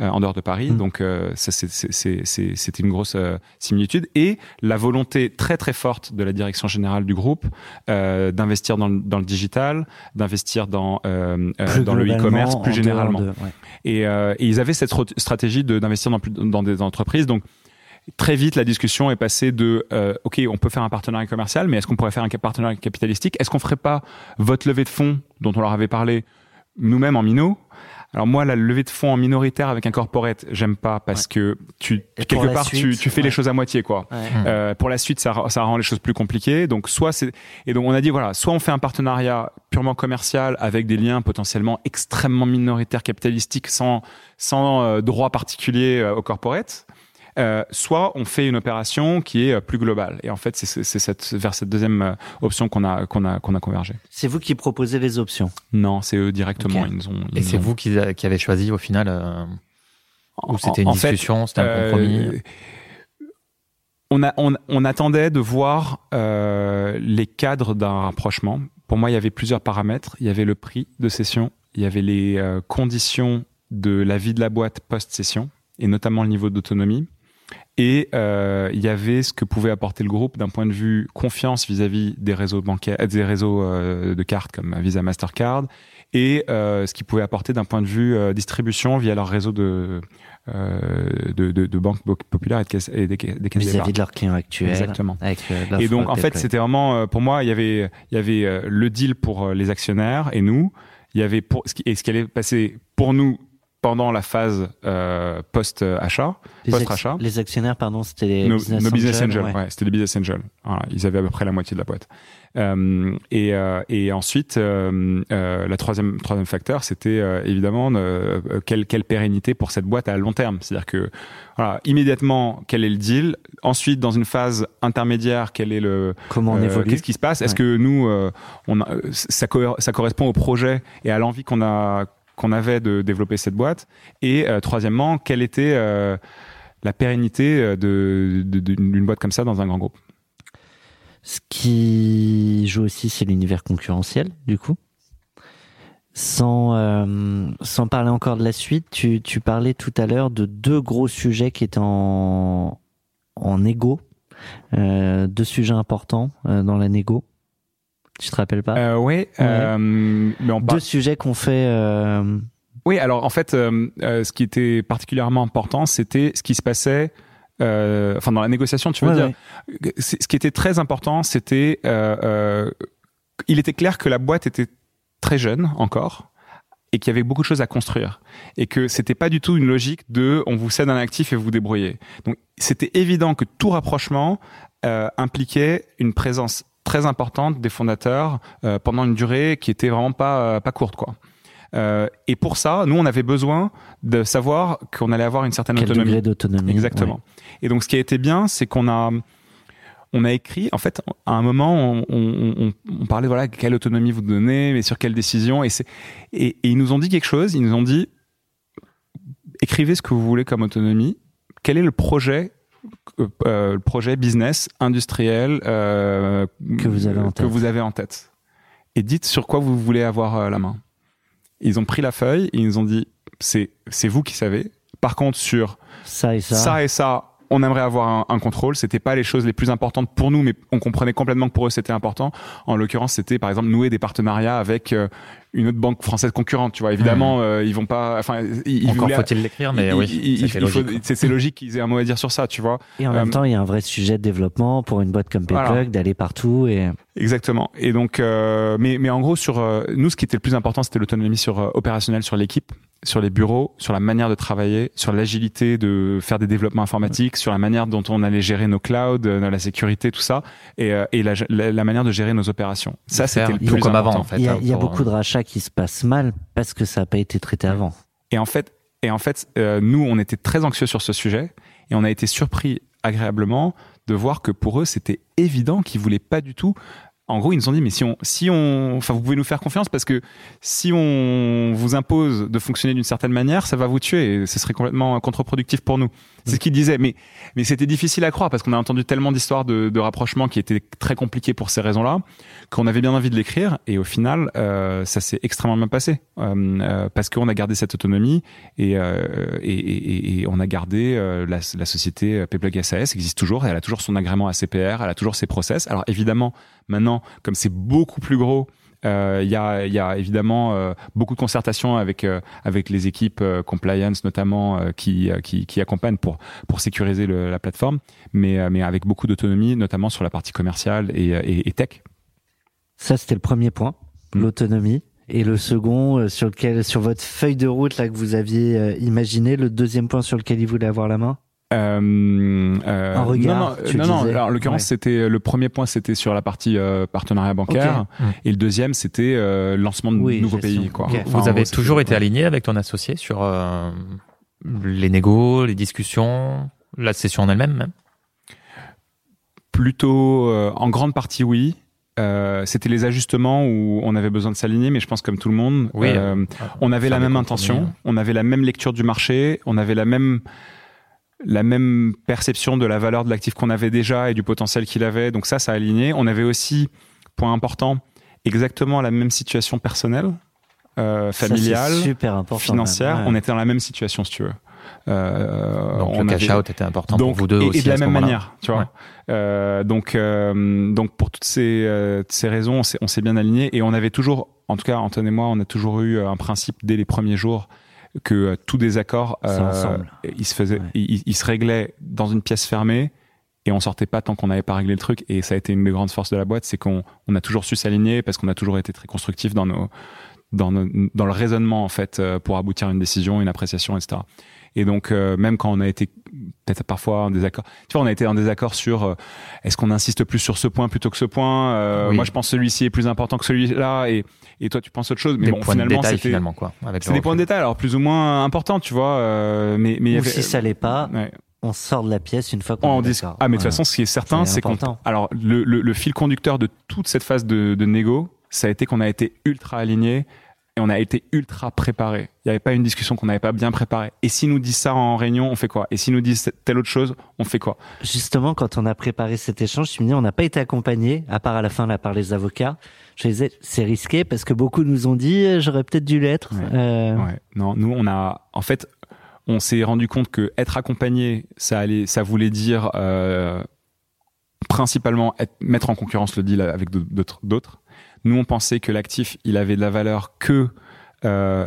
euh, en dehors de Paris. Mm. Donc ça, c'est- c'est- c'est- c'est- c'était une grosse euh, similitude. Et la volonté très très forte de la direction générale du groupe euh, d'investir dans, le- dans le digital, d'investir dans, euh, euh, dans le e-commerce plus généralement. de- ouais. Et, euh, et ils avaient cette stratégie d'investir dans, dans des entreprises. Donc très vite, la discussion est passée de euh, OK, on peut faire un partenariat commercial, mais est-ce qu'on pourrait faire un partenariat capitalistique? Est-ce qu'on ferait pas votre levée de fonds dont on leur avait parlé nous-mêmes en minot? Alors moi, la levée de fonds en minoritaire avec un corporate, j'aime pas parce que tu Et quelque part tu, suite, tu fais les choses à moitié quoi. Ouais. Euh, pour la suite, ça, ça rend les choses plus compliquées. Donc, soit c'est et donc on a dit voilà, soit on fait un partenariat purement commercial avec des liens potentiellement extrêmement minoritaires capitalistiques sans sans euh, droit particulier euh, au corporate. Euh, soit on fait une opération qui est euh, plus globale. Et en fait, c'est cette, vers cette deuxième euh, option qu'on a qu'on a qu'on a convergé. C'est vous qui proposez les options. Non, c'est eux directement. Ok. Ils nous ont. ils Et c'est ont- vous qui, qui avez choisi au final euh, Ou c'était une en discussion, c'était un Euh, compromis on, a, on, on attendait de voir euh, les cadres d'un rapprochement. Pour moi, il y avait plusieurs paramètres. Il y avait le prix de session, il y avait les euh, conditions de la vie de la boîte post-session, et notamment le niveau d'autonomie. Et euh, il y avait ce que pouvait apporter le groupe d'un point de vue confiance vis-à-vis des réseaux bancaires, euh, des réseaux euh, de cartes comme Visa, Mastercard, et euh, ce qu'ils pouvaient apporter d'un point de vue distribution via leur réseau de, euh, de, de, de banques populaires et, de caisses, et des, des caisses Vis-à-vis de leurs clients actuels. Exactement. Avec, Et donc en fait c'était vraiment pour moi il y avait il y avait le deal pour les actionnaires et nous il y avait pour et ce qui allait passer pour nous pendant la phase euh, post achat les, actionnaires, pardon, c'était les business, angels, angels ouais. ouais, c'était les business angels. Voilà, ils avaient à peu près la moitié de la boîte. Euh, et, euh, et ensuite la troisième troisième facteur c'était évidemment quelle quelle pérennité pour cette boîte à long terme. C'est-à-dire que voilà immédiatement quel est le deal? Ensuite dans une phase intermédiaire quel est le Comment on évolue? Qu'est-ce qui se passe? Est-ce Ouais. que nous, on a, ça, co- ça correspond au projet et à l'envie qu'on a qu'on avait de développer cette boîte Et euh, troisièmement, quelle était euh, la pérennité euh, d'une boîte comme ça dans un grand groupe? Ce qui joue aussi, c'est l'univers concurrentiel, du coup. Sans, sans parler encore de la suite, tu, tu parlais tout à l'heure de deux gros sujets qui étaient en, en égo. Deux sujets importants dans la négo. Tu te rappelles pas euh, Oui, euh, mais on parle. Deux sujets qu'on fait. euh, Oui, alors en fait, euh, ce qui était particulièrement important, c'était ce qui se passait. enfin, dans la négociation, tu veux ouais, dire, ouais. ce qui était très important, c'était, il était clair que la boîte était très jeune encore et qu'il y avait beaucoup de choses à construire et que c'était pas du tout une logique de on vous cède un actif et vous vous débrouillez. Donc c'était évident que tout rapprochement euh, impliquait une présence très importante des fondateurs euh, pendant une durée qui était vraiment pas euh, pas courte quoi. Euh, et pour ça, nous on avait besoin de savoir qu'on allait avoir une certaine Quel autonomie. degré d'autonomie Exactement. Et donc, ce qui a été bien, c'est qu'on a, on a écrit. En fait, à un moment, on, on, on, on parlait voilà quelle autonomie vous donnez, mais sur quelle décision. Et c'est et, et ils nous ont dit quelque chose. Ils nous ont dit écrivez ce que vous voulez comme autonomie. Quel est le projet euh, euh, projet business industriel euh, Que vous avez en que tête. vous avez en tête et dites sur quoi vous voulez avoir euh, la main. Ils ont pris la feuille et ils nous ont dit c'est c'est vous qui savez. Par contre sur Ça et ça. ça et ça, on aimerait avoir un, un contrôle. C'était pas les choses les plus importantes pour nous, mais on comprenait complètement que pour eux c'était important. En l'occurrence, c'était par exemple nouer des partenariats avec euh, une autre banque française concurrente. Tu vois, évidemment, euh, ils vont pas. Enfin, ils, ils Encore voulaient- faut-il l'écrire, mais il- oui, il- il- faut- c'est c'est logique qu'ils aient un mot à dire sur ça, tu vois. Et en même Euh, temps, il y a un vrai sujet de développement pour une boîte comme Payplug Voilà. d'aller partout et Exactement. Et donc, euh, mais, mais en gros, sur euh, nous, ce qui était le plus important, c'était l'autonomie sur euh, opérationnelle sur l'équipe, sur les bureaux, sur la manière de travailler, sur l'agilité de faire des développements informatiques, sur la manière dont on allait gérer nos clouds, euh, la sécurité, tout ça, et, euh, et la, la, la manière de gérer nos opérations. Ça, c'était le tout plus comme avant, en fait. il y a, hein, il y a pour- beaucoup de rachats qui se passent mal parce que ça n'a pas été traité avant. Et en fait, et en fait, euh, nous, on était très anxieux sur ce sujet, et on a été surpris agréablement de voir que pour eux, c'était évident qu'ils voulaient pas du tout. En gros, ils nous ont dit, mais si on, si on, enfin, vous pouvez nous faire confiance parce que si on vous impose de fonctionner d'une certaine manière, ça va vous tuer et ce serait complètement contre-productif pour nous. C'est ce qu'ils disaient, mais, mais c'était difficile à croire parce qu'on a entendu tellement d'histoires de, de rapprochement qui étaient très compliquées pour ces raisons-là qu'on avait bien envie de l'écrire et au final, euh, ça s'est extrêmement bien passé euh, euh, parce qu'on a gardé cette autonomie et, et, et- et on a gardé la, la société Payplug SAS existe toujours, elle a toujours son agrément ACPR, elle a toujours ses process. Alors évidemment, maintenant, comme c'est beaucoup plus gros, euh, il y, a, il y a évidemment euh, beaucoup de concertation avec euh, avec les équipes compliance notamment qui, qui qui accompagnent pour pour sécuriser le- la plateforme, mais mais avec beaucoup d'autonomie, notamment sur la partie commerciale et, et, et tech. Ça, c'était le premier point, Mm. l'autonomie. Et le second, sur lequel, sur votre feuille de route là que vous aviez imaginé, le deuxième point sur lequel il voulait avoir la main? Euh, euh, Un regard, Non, non, non, alors, en l'occurrence, Ouais. c'était le premier point, c'était sur la partie euh, partenariat bancaire. Mm. et le deuxième, c'était euh, lancement de Oui, nouveaux gestion. pays. Quoi. Enfin, Vous avez gros, toujours été aligné avec ton associé sur euh, les négos, les discussions, la session en elle-même même? Plutôt, euh, en grande partie, oui. Euh, c'était les ajustements où on avait besoin de s'aligner, mais je pense comme tout le monde, Oui, euh, on avait la même intention, hein. on avait la même lecture du marché, on avait la même la même perception de la valeur de l'actif qu'on avait déjà et du potentiel qu'il avait. Donc ça, ça a aligné. On avait aussi, point important, exactement la même situation personnelle, euh, Ça, familiale, super important. financière. même. Ouais. On était dans la même situation, si tu veux. Euh, Donc on le avait- cash out était important donc, pour vous deux et, aussi. et de la même manière, tu vois. Ouais. Euh, donc, euh, donc pour toutes ces, euh, ces raisons, on s'est, on s'est bien aligné et on avait toujours, en tout cas Antoine et moi, on a toujours eu un principe dès les premiers jours que euh, tout désaccord, il se faisait, Ouais. il, il se réglait dans une pièce fermée et on sortait pas tant qu'on n'avait pas réglé le truc. Et ça a été une des grandes forces de la boîte, c'est qu'on on a toujours su s'aligner parce qu'on a toujours été très constructif dans nos dans, nos- dans le raisonnement en fait euh, pour aboutir à une décision, une appréciation, etc. Et donc euh, même quand on a été peut-être parfois en désaccord, tu vois, on a été en désaccord sur euh, est-ce qu'on insiste plus sur ce point plutôt que ce point. Euh, Oui. Moi, je pense que celui-ci est plus important que celui-là, et et toi tu penses autre chose. Mais des bon, points de finalement, détail c'était finalement quoi. C'est des points de détail, alors plus ou moins importants, tu vois. euh, mais mais il y Ou avait- si ça l'est pas, Ouais. on sort de la pièce une fois qu'on On est. Ah, mais de toute façon, ce qui est certain, C'est qu'on. Alors, le, le, le fil conducteur de toute cette phase de, de négo, ça a été qu'on a été ultra alignés et on a été ultra préparés. Il n'y avait pas une discussion qu'on n'avait pas bien préparée. Et s'ils nous disent ça en réunion, on fait quoi? Et s'ils nous disent telle autre chose, on fait quoi? Justement, quand on a préparé cet échange, je me dis, on n'a pas été accompagné, à part à la fin là par les avocats. Je disais, c'est risqué parce que beaucoup nous ont dit, euh, j'aurais peut-être dû l'être. Ouais. Euh, Ouais. Non, nous, on a. En fait, on s'est rendu compte que être accompagné, ça, allait, ça voulait dire euh, principalement être, mettre en concurrence le deal avec d'autres. Nous, on pensait que l'actif, il avait de la valeur que euh,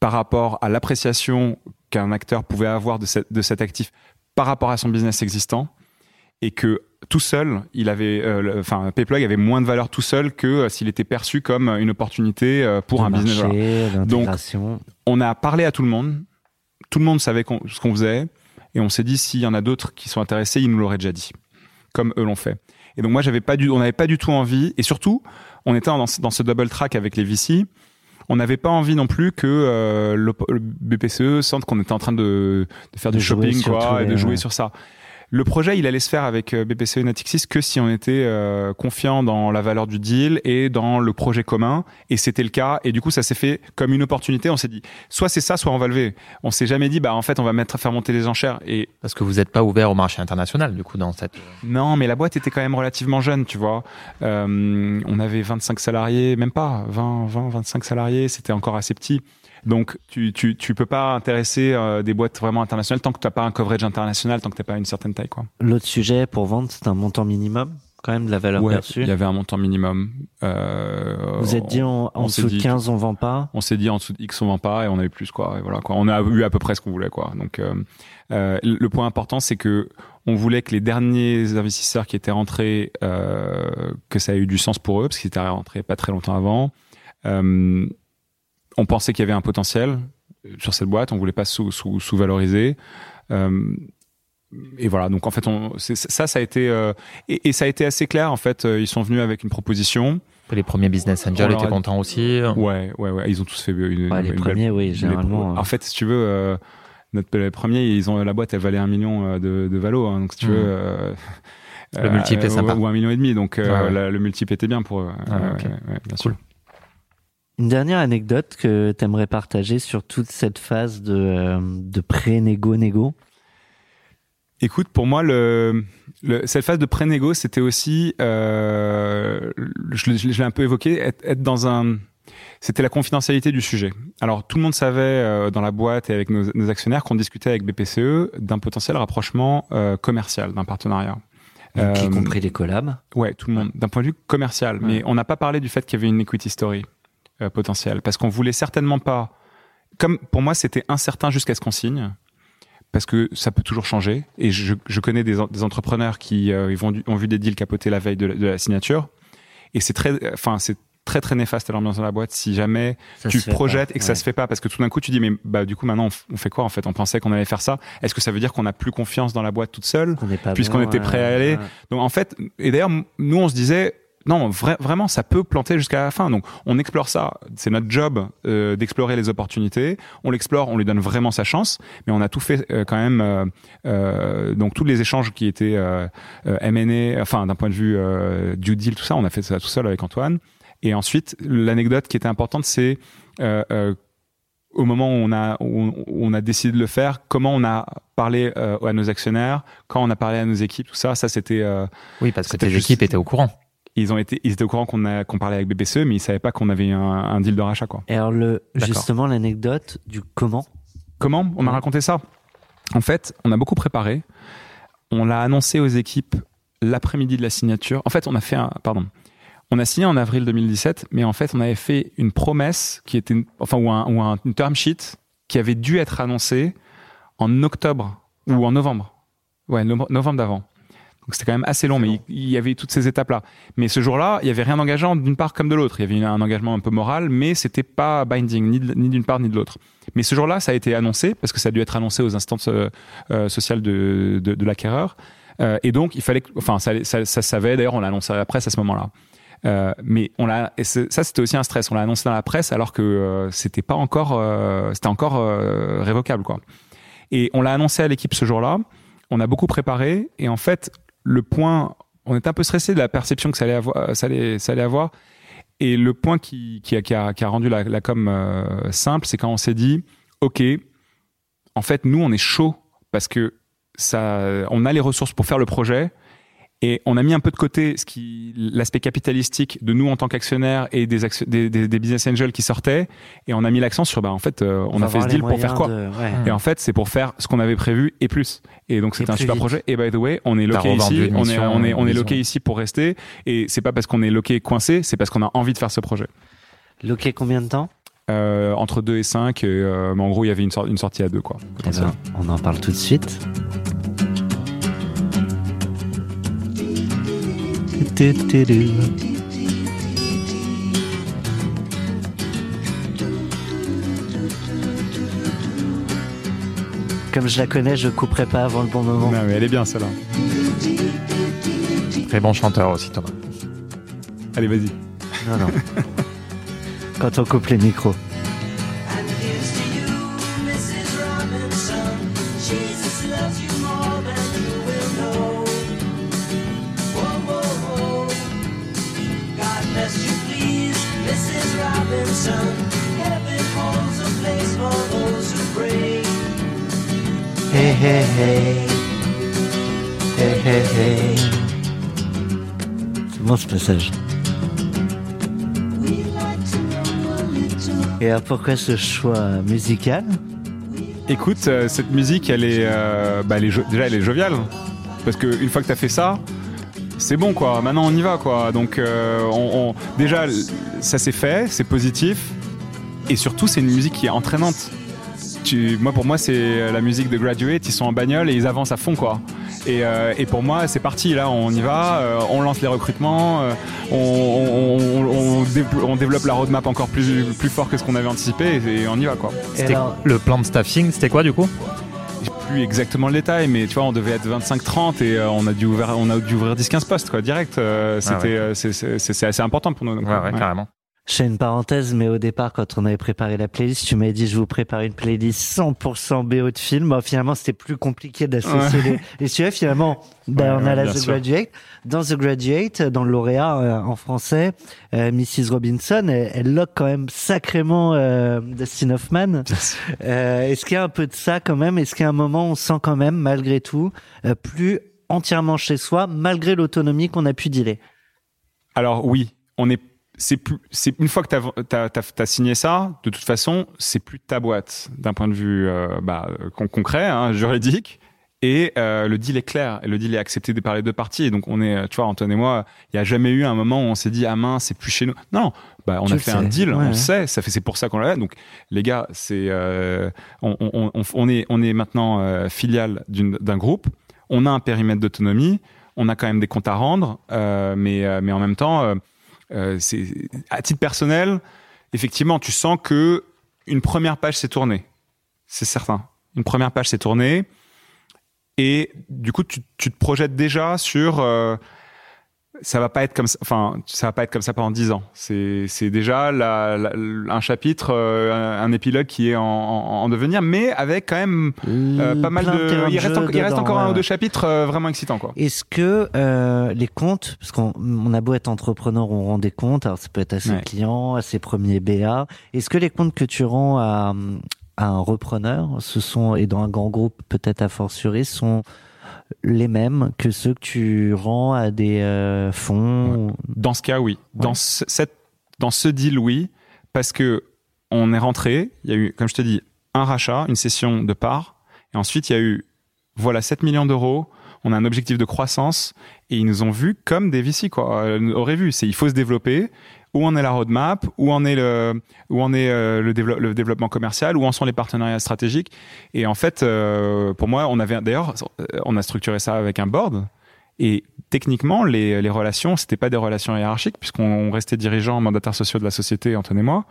par rapport à l'appréciation qu'un acteur pouvait avoir de, cette- de cet actif par rapport à son business existant, et que tout seul, il avait, euh, le- enfin, Payplug avait moins de valeur tout seul que euh, s'il était perçu comme une opportunité euh, pour un business. l'intégration. On a parlé à tout le monde. Tout le monde savait ce qu'on faisait. Et on s'est dit, s'il y en a d'autres qui sont intéressés, ils nous l'auraient déjà dit. Comme eux l'ont fait. Et donc, moi, j'avais pas du, on n'avait pas du tout envie. Et surtout, on était dans, ce- dans ce double track avec les VC. On n'avait pas envie non plus que euh, le, le BPCE sente qu'on était en train de, de faire De du shopping, quoi, et de jouer sur ça. Le projet, il allait se faire avec euh, BPCE et Natixis que si on était euh, confiant dans la valeur du deal et dans le projet commun. Et c'était le cas. Et du coup, ça s'est fait comme une opportunité. On s'est dit, soit c'est ça, soit on va lever. On s'est jamais dit, bah en fait, on va mettre faire monter les enchères. Et Parce que vous n'êtes pas ouvert au marché international, du coup, dans cette. non, mais la boîte était quand même relativement jeune, tu vois. Euh, on avait 25 salariés, même pas 20, 20, 25 salariés. C'était encore assez petit. Donc, tu, tu, tu peux pas intéresser euh, des boîtes vraiment internationales tant que t'as pas un coverage international, tant que t'as pas une certaine taille, quoi. L'autre sujet pour vendre, c'est un montant minimum, quand même, de la valeur Ouais, perçue. il y avait un montant minimum. Euh, Vous êtes dit en, en on s'est dessous de dit- 15, on vend pas. on s'est dit en dessous de X on vend pas et on a eu plus quoi et voilà quoi on a eu à peu près ce qu'on voulait quoi donc euh, euh, le point important c'est que on voulait que les derniers investisseurs qui étaient rentrés euh, que ça ait eu du sens pour eux parce qu'ils étaient rentrés pas très longtemps avant euh, on pensait qu'il y avait un potentiel sur cette boîte on voulait pas sous sous sous valoriser euh, et voilà donc en fait on ça ça a été euh, et, et ça a été assez clair en fait Euh, ils sont venus avec une proposition Les premiers business angels étaient contents aussi. Ouais, ouais, ouais. Ils ont tous fait une. Ouais, une les belle- premiers, oui, les généralement. pro- euh, En fait, si tu veux, euh, notre le premier, ils ont la boîte, elle valait un million euh, de, de valo. hein. donc, si tu Mhm. veux. euh, Le multiple est sympa. Ou un million et demi. Donc, euh, Ouais, ouais. la- le multiple était bien pour eux. Ah, Euh, ok. ouais, ouais, bien sûr. Une dernière anecdote que tu aimerais partager sur toute cette phase de, euh, de pré-négo-négo. Écoute, pour moi, le, le- cette phase de pré-négo, c'était aussi, euh, je, l'ai- je l'ai un peu évoqué, être, être dans un, c'était la confidentialité du sujet. Alors, tout le monde savait euh, dans la boîte et avec nos, nos actionnaires qu'on discutait avec BPCE d'un potentiel rapprochement euh, commercial, d'un partenariat. Donc, y Euh, compris les collabs? Ouais, tout le monde, d'un point de vue commercial. Mais on n'a pas parlé du fait qu'il y avait une equity story euh, potentielle, parce qu'on voulait certainement pas. Comme pour moi, c'était incertain jusqu'à ce qu'on signe, parce que ça peut toujours changer. Et je, je connais des, des entrepreneurs qui euh, ils vont, ont vu des deals capoter la veille de la, de la signature, et c'est très, enfin c'est très très néfaste à l'ambiance dans la boîte si jamais Ça tu projettes pas. et que ça se fait pas parce que tout d'un coup tu dis mais bah du coup maintenant on, fait quoi en fait? On pensait qu'on allait faire ça est-ce que ça veut dire qu'on a plus confiance dans la boîte toute seule? Puisqu'on était prêt à aller. ouais. donc en fait, et d'ailleurs, nous on se disait, non, vra- vraiment, ça peut planter jusqu'à la fin. Donc on explore ça. C'est notre job euh, d'explorer les opportunités. On l'explore, on lui donne vraiment sa chance. Mais on a tout fait euh, quand même. euh, euh, donc tous les échanges qui étaient euh, euh, M&A, enfin d'un point de vue euh, due deal, tout ça, on a fait ça tout seul avec Antoine. Et ensuite, l'anecdote qui était importante, c'est euh, euh, au moment où on a où on a décidé de le faire, comment on a parlé euh, à nos actionnaires, quand on a parlé à nos équipes, tout ça, ça c'était euh, Oui, parce que tes juste- équipes étaient au courant. Ils ont été ils étaient au courant qu'on a qu'on parlait avec BPCE, mais ils savaient pas qu'on avait un, un deal de rachat quoi. Et alors, le, justement, l'anecdote du comment? Comment? On a Ouais. raconté ça En fait, on a beaucoup préparé. On l'a annoncé aux équipes l'après-midi de la signature. En fait, on a fait un pardon. On a signé en avril 2017, mais en fait, on avait fait une promesse qui était, enfin, ou un, ou un une term sheet qui avait dû être annoncée en octobre ou en novembre. Ouais, no- novembre d'avant. Donc c'était quand même assez long, mais il, il y avait toutes ces étapes-là. Mais ce jour-là, il y avait rien d'engageant d'une part comme de l'autre. Il y avait une- un engagement un peu moral, mais c'était pas binding ni de- ni d'une part ni de l'autre. Mais ce jour-là, ça a été annoncé parce que ça a dû être annoncé aux instances euh, euh, sociales de, de, de l'acquéreur. Euh, et donc, il fallait, que- enfin, ça, ça, ça savait. D'ailleurs, on l'a annoncé à la presse à ce moment-là. Euh, mais on l'a, et ça c'était aussi un stress. On l'a annoncé dans la presse alors que euh, c'était pas encore, euh, c'était encore révocable quoi. Et on l'a annoncé à l'équipe ce jour-là. On a beaucoup préparé et en fait le point, on était un peu stressé de la perception que ça allait avoir, ça allait, ça allait avoir. Et le point qui, qui, a, qui, a, rendu la, la com euh, simple, c'est quand on s'est dit, ok, en fait nous on est chaud parce que ça, on a les ressources pour faire le projet. Et on a mis un peu de côté ce qui, l'aspect capitalistique de nous en tant qu'actionnaires et des, action- des, des, des business angels qui sortaient. Et on a mis l'accent sur, bah, en fait, euh, on, a fait ce deal pour faire quoi moyens de- ouais. Et en fait, c'est pour faire ce qu'on avait prévu et plus. Et donc, c'était un super vite. projet. Et by the way, on est loqué ici. On est, on est, on une est vision. loqué ici pour rester. Et c'est pas parce qu'on est loqué coincé, c'est parce qu'on a envie de faire ce projet. Loqué combien de temps? Euh, entre 2 et 5, et, euh, mais en gros, il y avait une, sor- une sortie à deux, quoi. Eh ben, On en parle tout de suite. Comme je la connais, je couperai pas avant le bon moment. Non, mais elle est bien celle-là. Très bon chanteur aussi, Thomas. Allez, vas-y. Non, non. Quand on coupe les micros. Et alors pourquoi ce choix musical? Écoute, euh, cette musique, elle est, euh, bah, déjà, elle est joviale. Parce que une fois que t'as fait ça, c'est bon, quoi. Maintenant, on y va, quoi. Donc, euh, on, déjà, ça s'est fait, c'est positif. Et surtout, c'est une musique qui est entraînante. Moi, pour moi, c'est la musique de Graduate. Ils sont en bagnole et ils avancent à fond, quoi. Et, euh, et pour moi, c'est parti. Là, on y va. euh, on lance les recrutements. euh, on, on- on- on dév- on développe la roadmap encore plus, plus fort que ce qu'on avait anticipé. Et, on y va, quoi. Alors, Le plan de staffing, c'était quoi du coup? J'ai plus exactement le détail, mais tu vois, on devait être 25-30 et euh, on a dû ouvrir, on a dû ouvrir 10-15 postes, quoi, direct. euh, c'était, Ah ouais. euh, c'est, c'est- c'est- c'est assez important pour nous. donc, Ouais, ouais, ouais. carrément. Je fais une parenthèse, mais au départ, quand on avait préparé la playlist, tu m'avais dit je vous prépare une playlist 100% BO de film. Bon, finalement, c'était plus compliqué d'associer les, les sujets. Finalement, ben, Ouais, on a ouais, la The sûr. Graduate. Dans The Graduate, dans le lauréat euh, en français, euh, Mrs. Robinson, elle, elle loque quand même sacrément euh, Dustin Hoffman. Est-ce qu'il y a un peu de ça quand même? Est-ce qu'il y a un moment où on sent quand même, malgré tout, plus entièrement chez soi, malgré l'autonomie qu'on a pu dealer Alors oui, on est, c'est plus, c'est une fois que t'as, t'as, t'as, t'as signé ça, de toute façon, c'est plus ta boîte d'un point de vue euh, bah, con- concret, hein, juridique. Et euh, le deal est clair, et le deal est accepté par les deux parties. Et donc on est, tu vois, Antoine et moi, il y a jamais eu un moment où on s'est dit ah mince, c'est plus chez nous. Non, non, bah on Tu a fait sais, un deal, ouais, on ouais. sait, ça fait, c'est pour ça qu'on l'a. Donc les gars, c'est, euh, on, on, on, on est, on est maintenant euh, filiale d'une, d'un groupe. On a un périmètre d'autonomie, on a quand même des comptes à rendre, euh, mais, euh, mais en même temps. Euh, c'est à titre personnel, effectivement, tu sens que une première page s'est tournée. C'est certain. Une première page s'est tournée. Et du coup, tu, tu te projettes déjà sur euh, ça va pas être comme ça. Enfin, ça va pas être comme ça pendant dix ans. C'est c'est déjà la, la- un chapitre, euh, un, épilogue qui est en, en, en devenir, mais avec quand même euh, pas mal de. terrain Il reste, jeu en- il reste dedans, encore un ou deux chapitres euh, vraiment excitants, quoi. Est-ce que euh, les comptes, parce qu'on on a beau être entrepreneur, on rend des comptes, alors ça peut être à ses Ouais. clients, à ses premiers BA. Est-ce que les comptes que tu rends à, à un repreneur, ce sont et dans un grand groupe peut-être à fortiori, sont les mêmes que ceux que tu rends à des euh, fonds Dans ce cas, oui. Dans ce, cette, dans ce deal, oui, parce que on est rentré. Il y a eu, comme je te dis, un rachat, une session de parts, et ensuite il y a eu, voilà, 7 millions d'euros. On a un objectif de croissance et ils nous ont vus comme des VC, quoi. Euh, nous auraient vu. C'est, il faut se développer. Où en est la roadmap? Où en est le, où en est euh, le, dévelop- le développement commercial? Où en sont les partenariats stratégiques? Et en fait, euh, pour moi, on avait d'ailleurs, on a structuré ça avec un board. Et techniquement, les, les relations, c'était pas des relations hiérarchiques, puisqu'on restait dirigeants, mandataires sociaux de la société, Antoine et moi,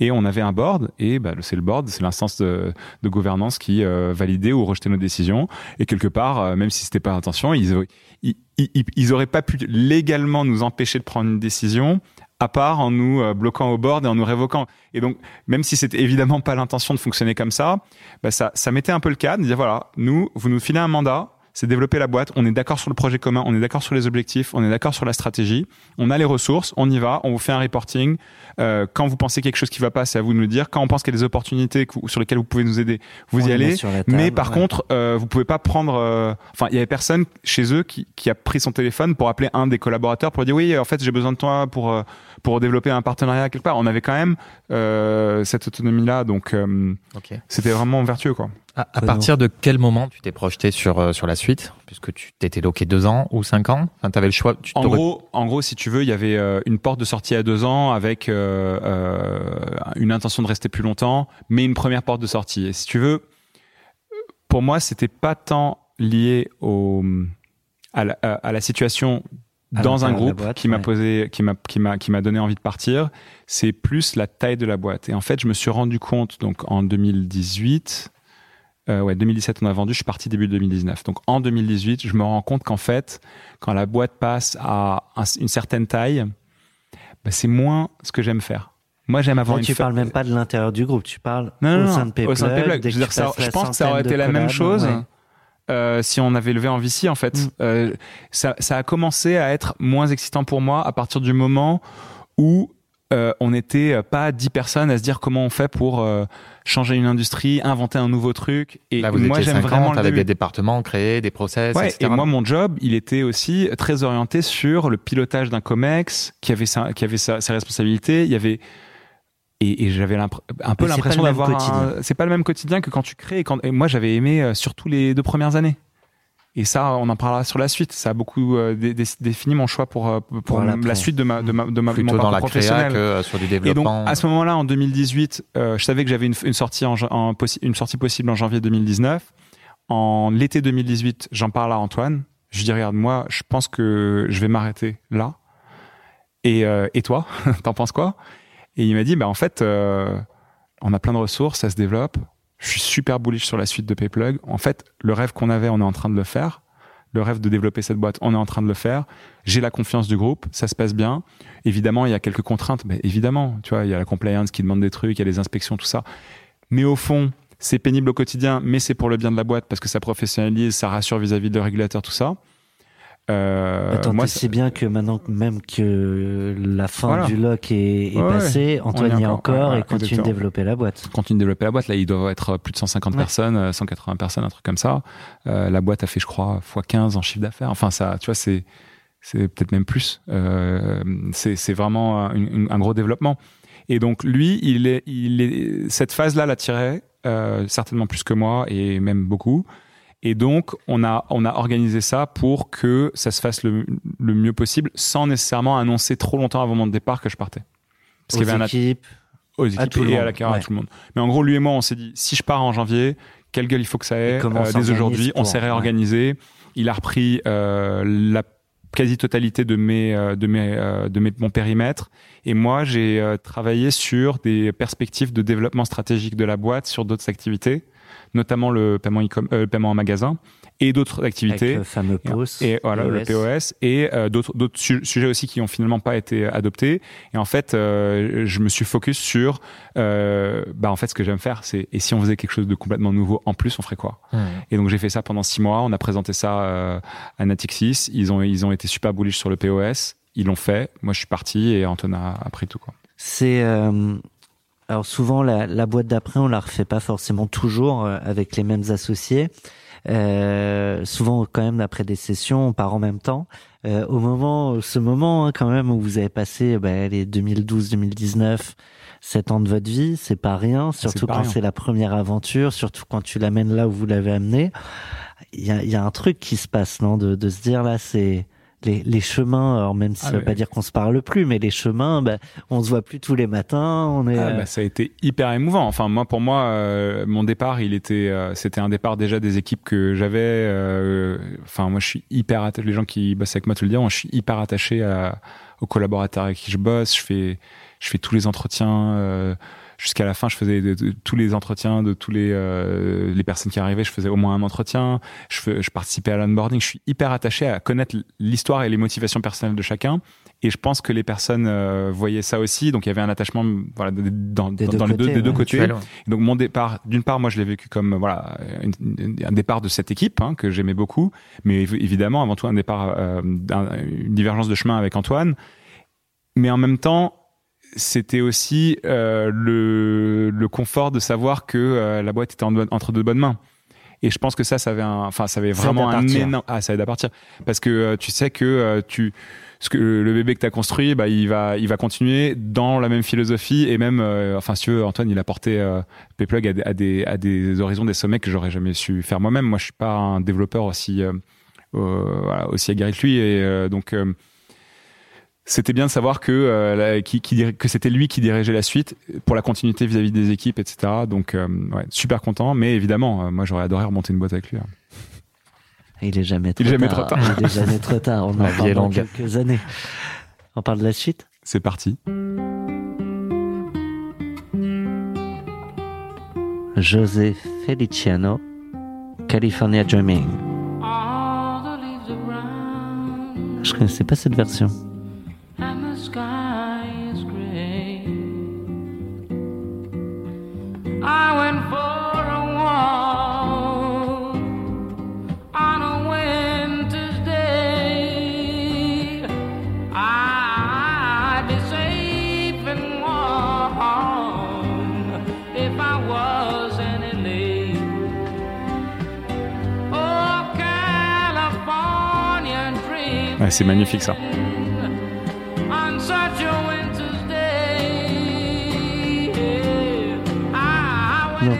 et on avait un board, et bah, c'est le board, c'est l'instance de, gouvernance qui euh, validait ou rejetait nos décisions. Et quelque part, même si c'était pas ils, ils, ils- ils auraient pas pu légalement nous empêcher de prendre une décision, à part en nous euh, bloquant au board et en nous révoquant. Et donc, même si c'était évidemment pas l'intention de fonctionner comme ça, bah, ça, ça mettait un peu le cadre, de dire voilà, nous, vous nous filez un mandat, c'est développer la boîte, on est d'accord sur le projet commun, on est d'accord sur les objectifs, on est d'accord sur la stratégie, on a les ressources, on y va, on vous fait un reporting. Euh, quand vous pensez quelque chose qui va pas, c'est à vous de nous le dire. Quand on pense qu'il y a des opportunités sur lesquelles vous pouvez nous aider, vous On y allez. table, Mais par ouais. contre, euh, vous pouvez pas prendre. euh, Enfin, il y avait personne chez eux qui, qui a pris son téléphone pour appeler un des collaborateurs pour dire oui, en fait, j'ai besoin de toi pour euh, pour développer un partenariat quelque part. On avait quand même euh, cette autonomie-là, donc euh, c'était vraiment vertueux, quoi. À, partir de quel moment tu t'es projeté sur, euh, sur la suite Puisque tu t'étais loqué deux ans ou cinq ans? Enfin, t'avais le choix. Tu En gros, en gros, si tu veux, il y avait euh, une porte de sortie à deux ans avec euh, euh, une intention de rester plus longtemps, mais une première porte de sortie. Et si tu veux, pour moi, c'était pas tant lié au, à, la, à- la situation dans un groupe boîte, qui m'a ouais. posé, qui m'a, qui m'a, qui m'a donné envie de partir, c'est plus la taille de la boîte. Et en fait, je me suis rendu compte, donc en 2018, euh, ouais, 2017 on a vendu, je suis parti début 2019. Donc en 2018, je me rends compte qu'en fait, quand la boîte passe à un- une certaine taille, bah, c'est moins ce que j'aime faire. Moi, j'aime avoir Là, une tu fa- parles même pas de l'intérieur du groupe, tu parles non, non, au sein de Payplug. au sein de Payplug. dès Je, pense que ça aurait été la même chose ouais. euh, si on avait levé en VC. En fait, Mm. Euh, ça, ça a commencé à être moins excitant pour moi à partir du moment où euh, on n'était euh, pas 10 personnes à se dire comment on fait pour euh, changer une industrie, inventer un nouveau truc. Et Là, vous moi, j'aime 50 vraiment le avec début. des départements créés, des process, Ouais, etc. et moi, mon job, il était aussi très orienté sur le pilotage d'un comex qui avait sa, qui avait sa, ses responsabilités. Il y avait et, et j'avais un peu l'impression d'avoir. C'est pas le même quotidien que quand tu crées. Et, quand, et moi, j'avais aimé euh, surtout les deux premières années. Et ça, on en parlera sur la suite. Ça a beaucoup euh, dé- dé- défini mon choix pour, euh, pour la suite de ma, de ma, de ma mon Plutôt parcours dans la créa professionnel. que euh, sur du Et donc, à ce moment-là, en 2018, euh, je savais que j'avais une, une sortie en, une sortie possible en janvier 2019. En l'été 2018, j'en parle à Antoine. Je lui dis, regarde, moi, je pense que je vais m'arrêter là. Et, euh, et toi, t'en penses quoi? Et il m'a dit, bah, en fait, euh, on a plein de ressources, ça se développe. Je suis super bullish sur la suite de Payplug. En fait, le rêve qu'on avait, on est en train de le faire. Le rêve de développer cette boîte, on est en train de le faire. J'ai la confiance du groupe, ça se passe bien. Évidemment, il y a quelques contraintes, mais évidemment, tu vois, il y a la compliance qui demande des trucs, il y a les inspections, tout ça. Mais au fond, c'est pénible au quotidien, mais c'est pour le bien de la boîte parce que ça professionnalise, ça rassure vis-à-vis de régulateurs, tout ça. Euh, Attends, moi, si bien que maintenant, même que la fin Voilà. du lock est, est Ouais, passée, Antoine y est encore. encore Ouais, et continue de développer la boîte. continue de développer la boîte. Là, ils doivent être plus de 150 Ouais. personnes, euh, 180 personnes, un truc comme ça. Euh, la boîte a fait, je crois, x 15 en chiffre d'affaires. Enfin, ça, tu vois, c'est c'est peut-être même plus. Euh, c'est c'est vraiment un, gros développement. Et donc, lui, il est, il est, cette phase-là l'attirait euh, certainement plus que moi et même beaucoup. Et donc, on a, on a organisé ça pour que ça se fasse le, le mieux possible sans nécessairement annoncer trop longtemps avant mon départ que je partais. Parce qu'il y avait un, équipes, aux À équipes tout le et à la carrière ouais. à tout le monde. Mais en gros, lui et moi, on s'est dit, si je pars en janvier, quelle gueule il faut que ça ait Euh, Dès aujourd'hui, on s'est réorganisé. Il a repris euh, la quasi-totalité de mes euh, de mes euh, de mes mon périmètre et moi j'ai travaillé sur des perspectives de développement stratégique de la boîte sur d'autres activités notamment le paiement euh, paiement en magasin et d'autres avec activités. le fameux POS. et voilà le POS et euh, d'autres d'autres su- sujets aussi qui ont finalement pas été adoptés. Et en fait euh, je me suis focus sur euh, bah en fait ce que j'aime faire c'est et si on faisait quelque chose de complètement nouveau en plus on ferait quoi? Hmm. et donc j'ai fait ça pendant six mois. On a présenté ça à Natixis. Ils ont ils ont été super bullish sur le POS ils l'ont fait. Moi je suis parti et Anton a, a pris tout quoi. C'est alors souvent la, la boîte d'après, on la refait pas forcément toujours euh, avec les mêmes associés. Euh, souvent quand même après des sessions, on part en même temps. Euh, au moment, ce moment hein, quand même où vous avez passé bah, les 2012-2019, 7 ans de votre vie, c'est pas rien. Surtout pas quand c'est la première aventure, surtout quand tu l'amènes là où vous l'avez amené. Il y a, y a un truc qui se passe, non, de, de se dire là, c'est les, les chemins. Alors même si Ah ça veut ouais. pas dire qu'on se parle plus, mais les chemins, bah, on se voit plus tous les matins. On est. Ah, euh, bah, ça a été hyper émouvant. Enfin, moi, pour moi, euh, mon départ, il était, euh, c'était un départ déjà des équipes que j'avais. euh, Enfin, moi, je suis hyper attaché. Les gens qui bossent avec moi te le diront. Je suis hyper attaché à, aux collaborateurs avec qui je bosse. Je fais, je fais tous les entretiens. Jusqu'à la fin, je faisais de- de- tous les entretiens de tous les euh, les personnes qui arrivaient. Je faisais au moins un entretien. Je, fais- je participais à l'onboarding. Je suis hyper attaché à connaître l'histoire et les motivations personnelles de chacun. Et je pense que les personnes euh, voyaient ça aussi. Donc il y avait un attachement voilà, de- dans, Des dans, deux dans les deux, côtés, des deux côtés. Ouais. Donc mon départ, d'une part, moi je l'ai vécu comme euh, voilà une- une- un départ de cette équipe hein, que j'aimais beaucoup, mais év- évidemment avant tout un départ, euh, une divergence de chemin avec Antoine. Mais en même temps, c'était aussi euh, le, le confort de savoir que euh, la boîte était en entre de bonnes mains. Et je pense que ça, ça avait, un, enfin, ça avait vraiment un énorme. Ah, ça aide à partir. Parce que euh, tu sais que euh, tu, ce que le bébé que tu as construit, bah, il va, il va continuer dans la même philosophie et même, euh, enfin, si tu veux, Antoine, il a porté euh, Payplug à des, à des, à des horizons, des sommets que j'aurais jamais su faire moi-même. Moi, je suis pas un développeur aussi, voilà, aussi aguerri que lui et euh, donc. C'était bien de savoir que, euh, la- qui, qui dir- que c'était lui qui dirigeait la suite pour la continuité vis-à-vis des équipes, etc. Donc, euh, ouais, super content. Mais évidemment, euh, moi, j'aurais adoré remonter une boîte avec lui. hein. Il est jamais trop Il est jamais tard. trop tard. Il est jamais trop tard. On en vie parle dans quelques années. On parle de la suite? C'est parti. José Feliciano, California Dreaming. Je connaissais pas cette version. And the sky is gray. I went for a walk on a winter's day. I'd be safe and warm if I was in LA. Oh, California dream. Ouais, ah, c'est magnifique ça.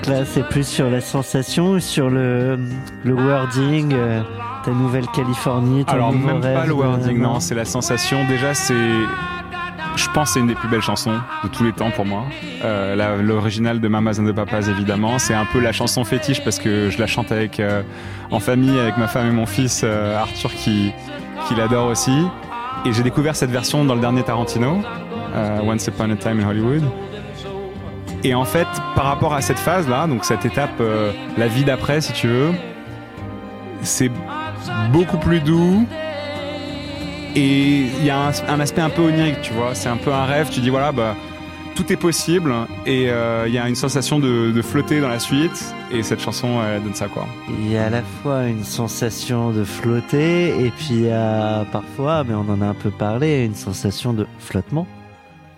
Donc là, c'est plus sur la sensation, sur le, le wording, euh, ta nouvelle Californie, ton Alors même pas le wording, non, c'est la sensation. Déjà, c'est, je pense, c'est une des plus belles chansons de tous les temps pour moi. Euh, L'original de Mamas and the Papas, évidemment, c'est un peu la chanson fétiche parce que je la chante avec euh, en famille avec ma femme et mon fils euh, Arthur qui qui l'adore aussi. Et j'ai découvert cette version dans le dernier Tarantino, Once Upon a Time in Hollywood. Et en fait, par rapport à cette phase-là, donc cette étape, euh, la vie d'après, si tu veux, c'est beaucoup plus doux. Et il y a un, aspect un peu onirique, tu vois. C'est un peu un rêve. Tu dis voilà, bah tout est possible. Et euh, il y a une sensation de, de flotter dans la suite. Et cette chanson, elle donne ça quoi. Il y a à la fois une sensation de flotter et puis il y a parfois, mais on en a un peu parlé, une sensation de flottement.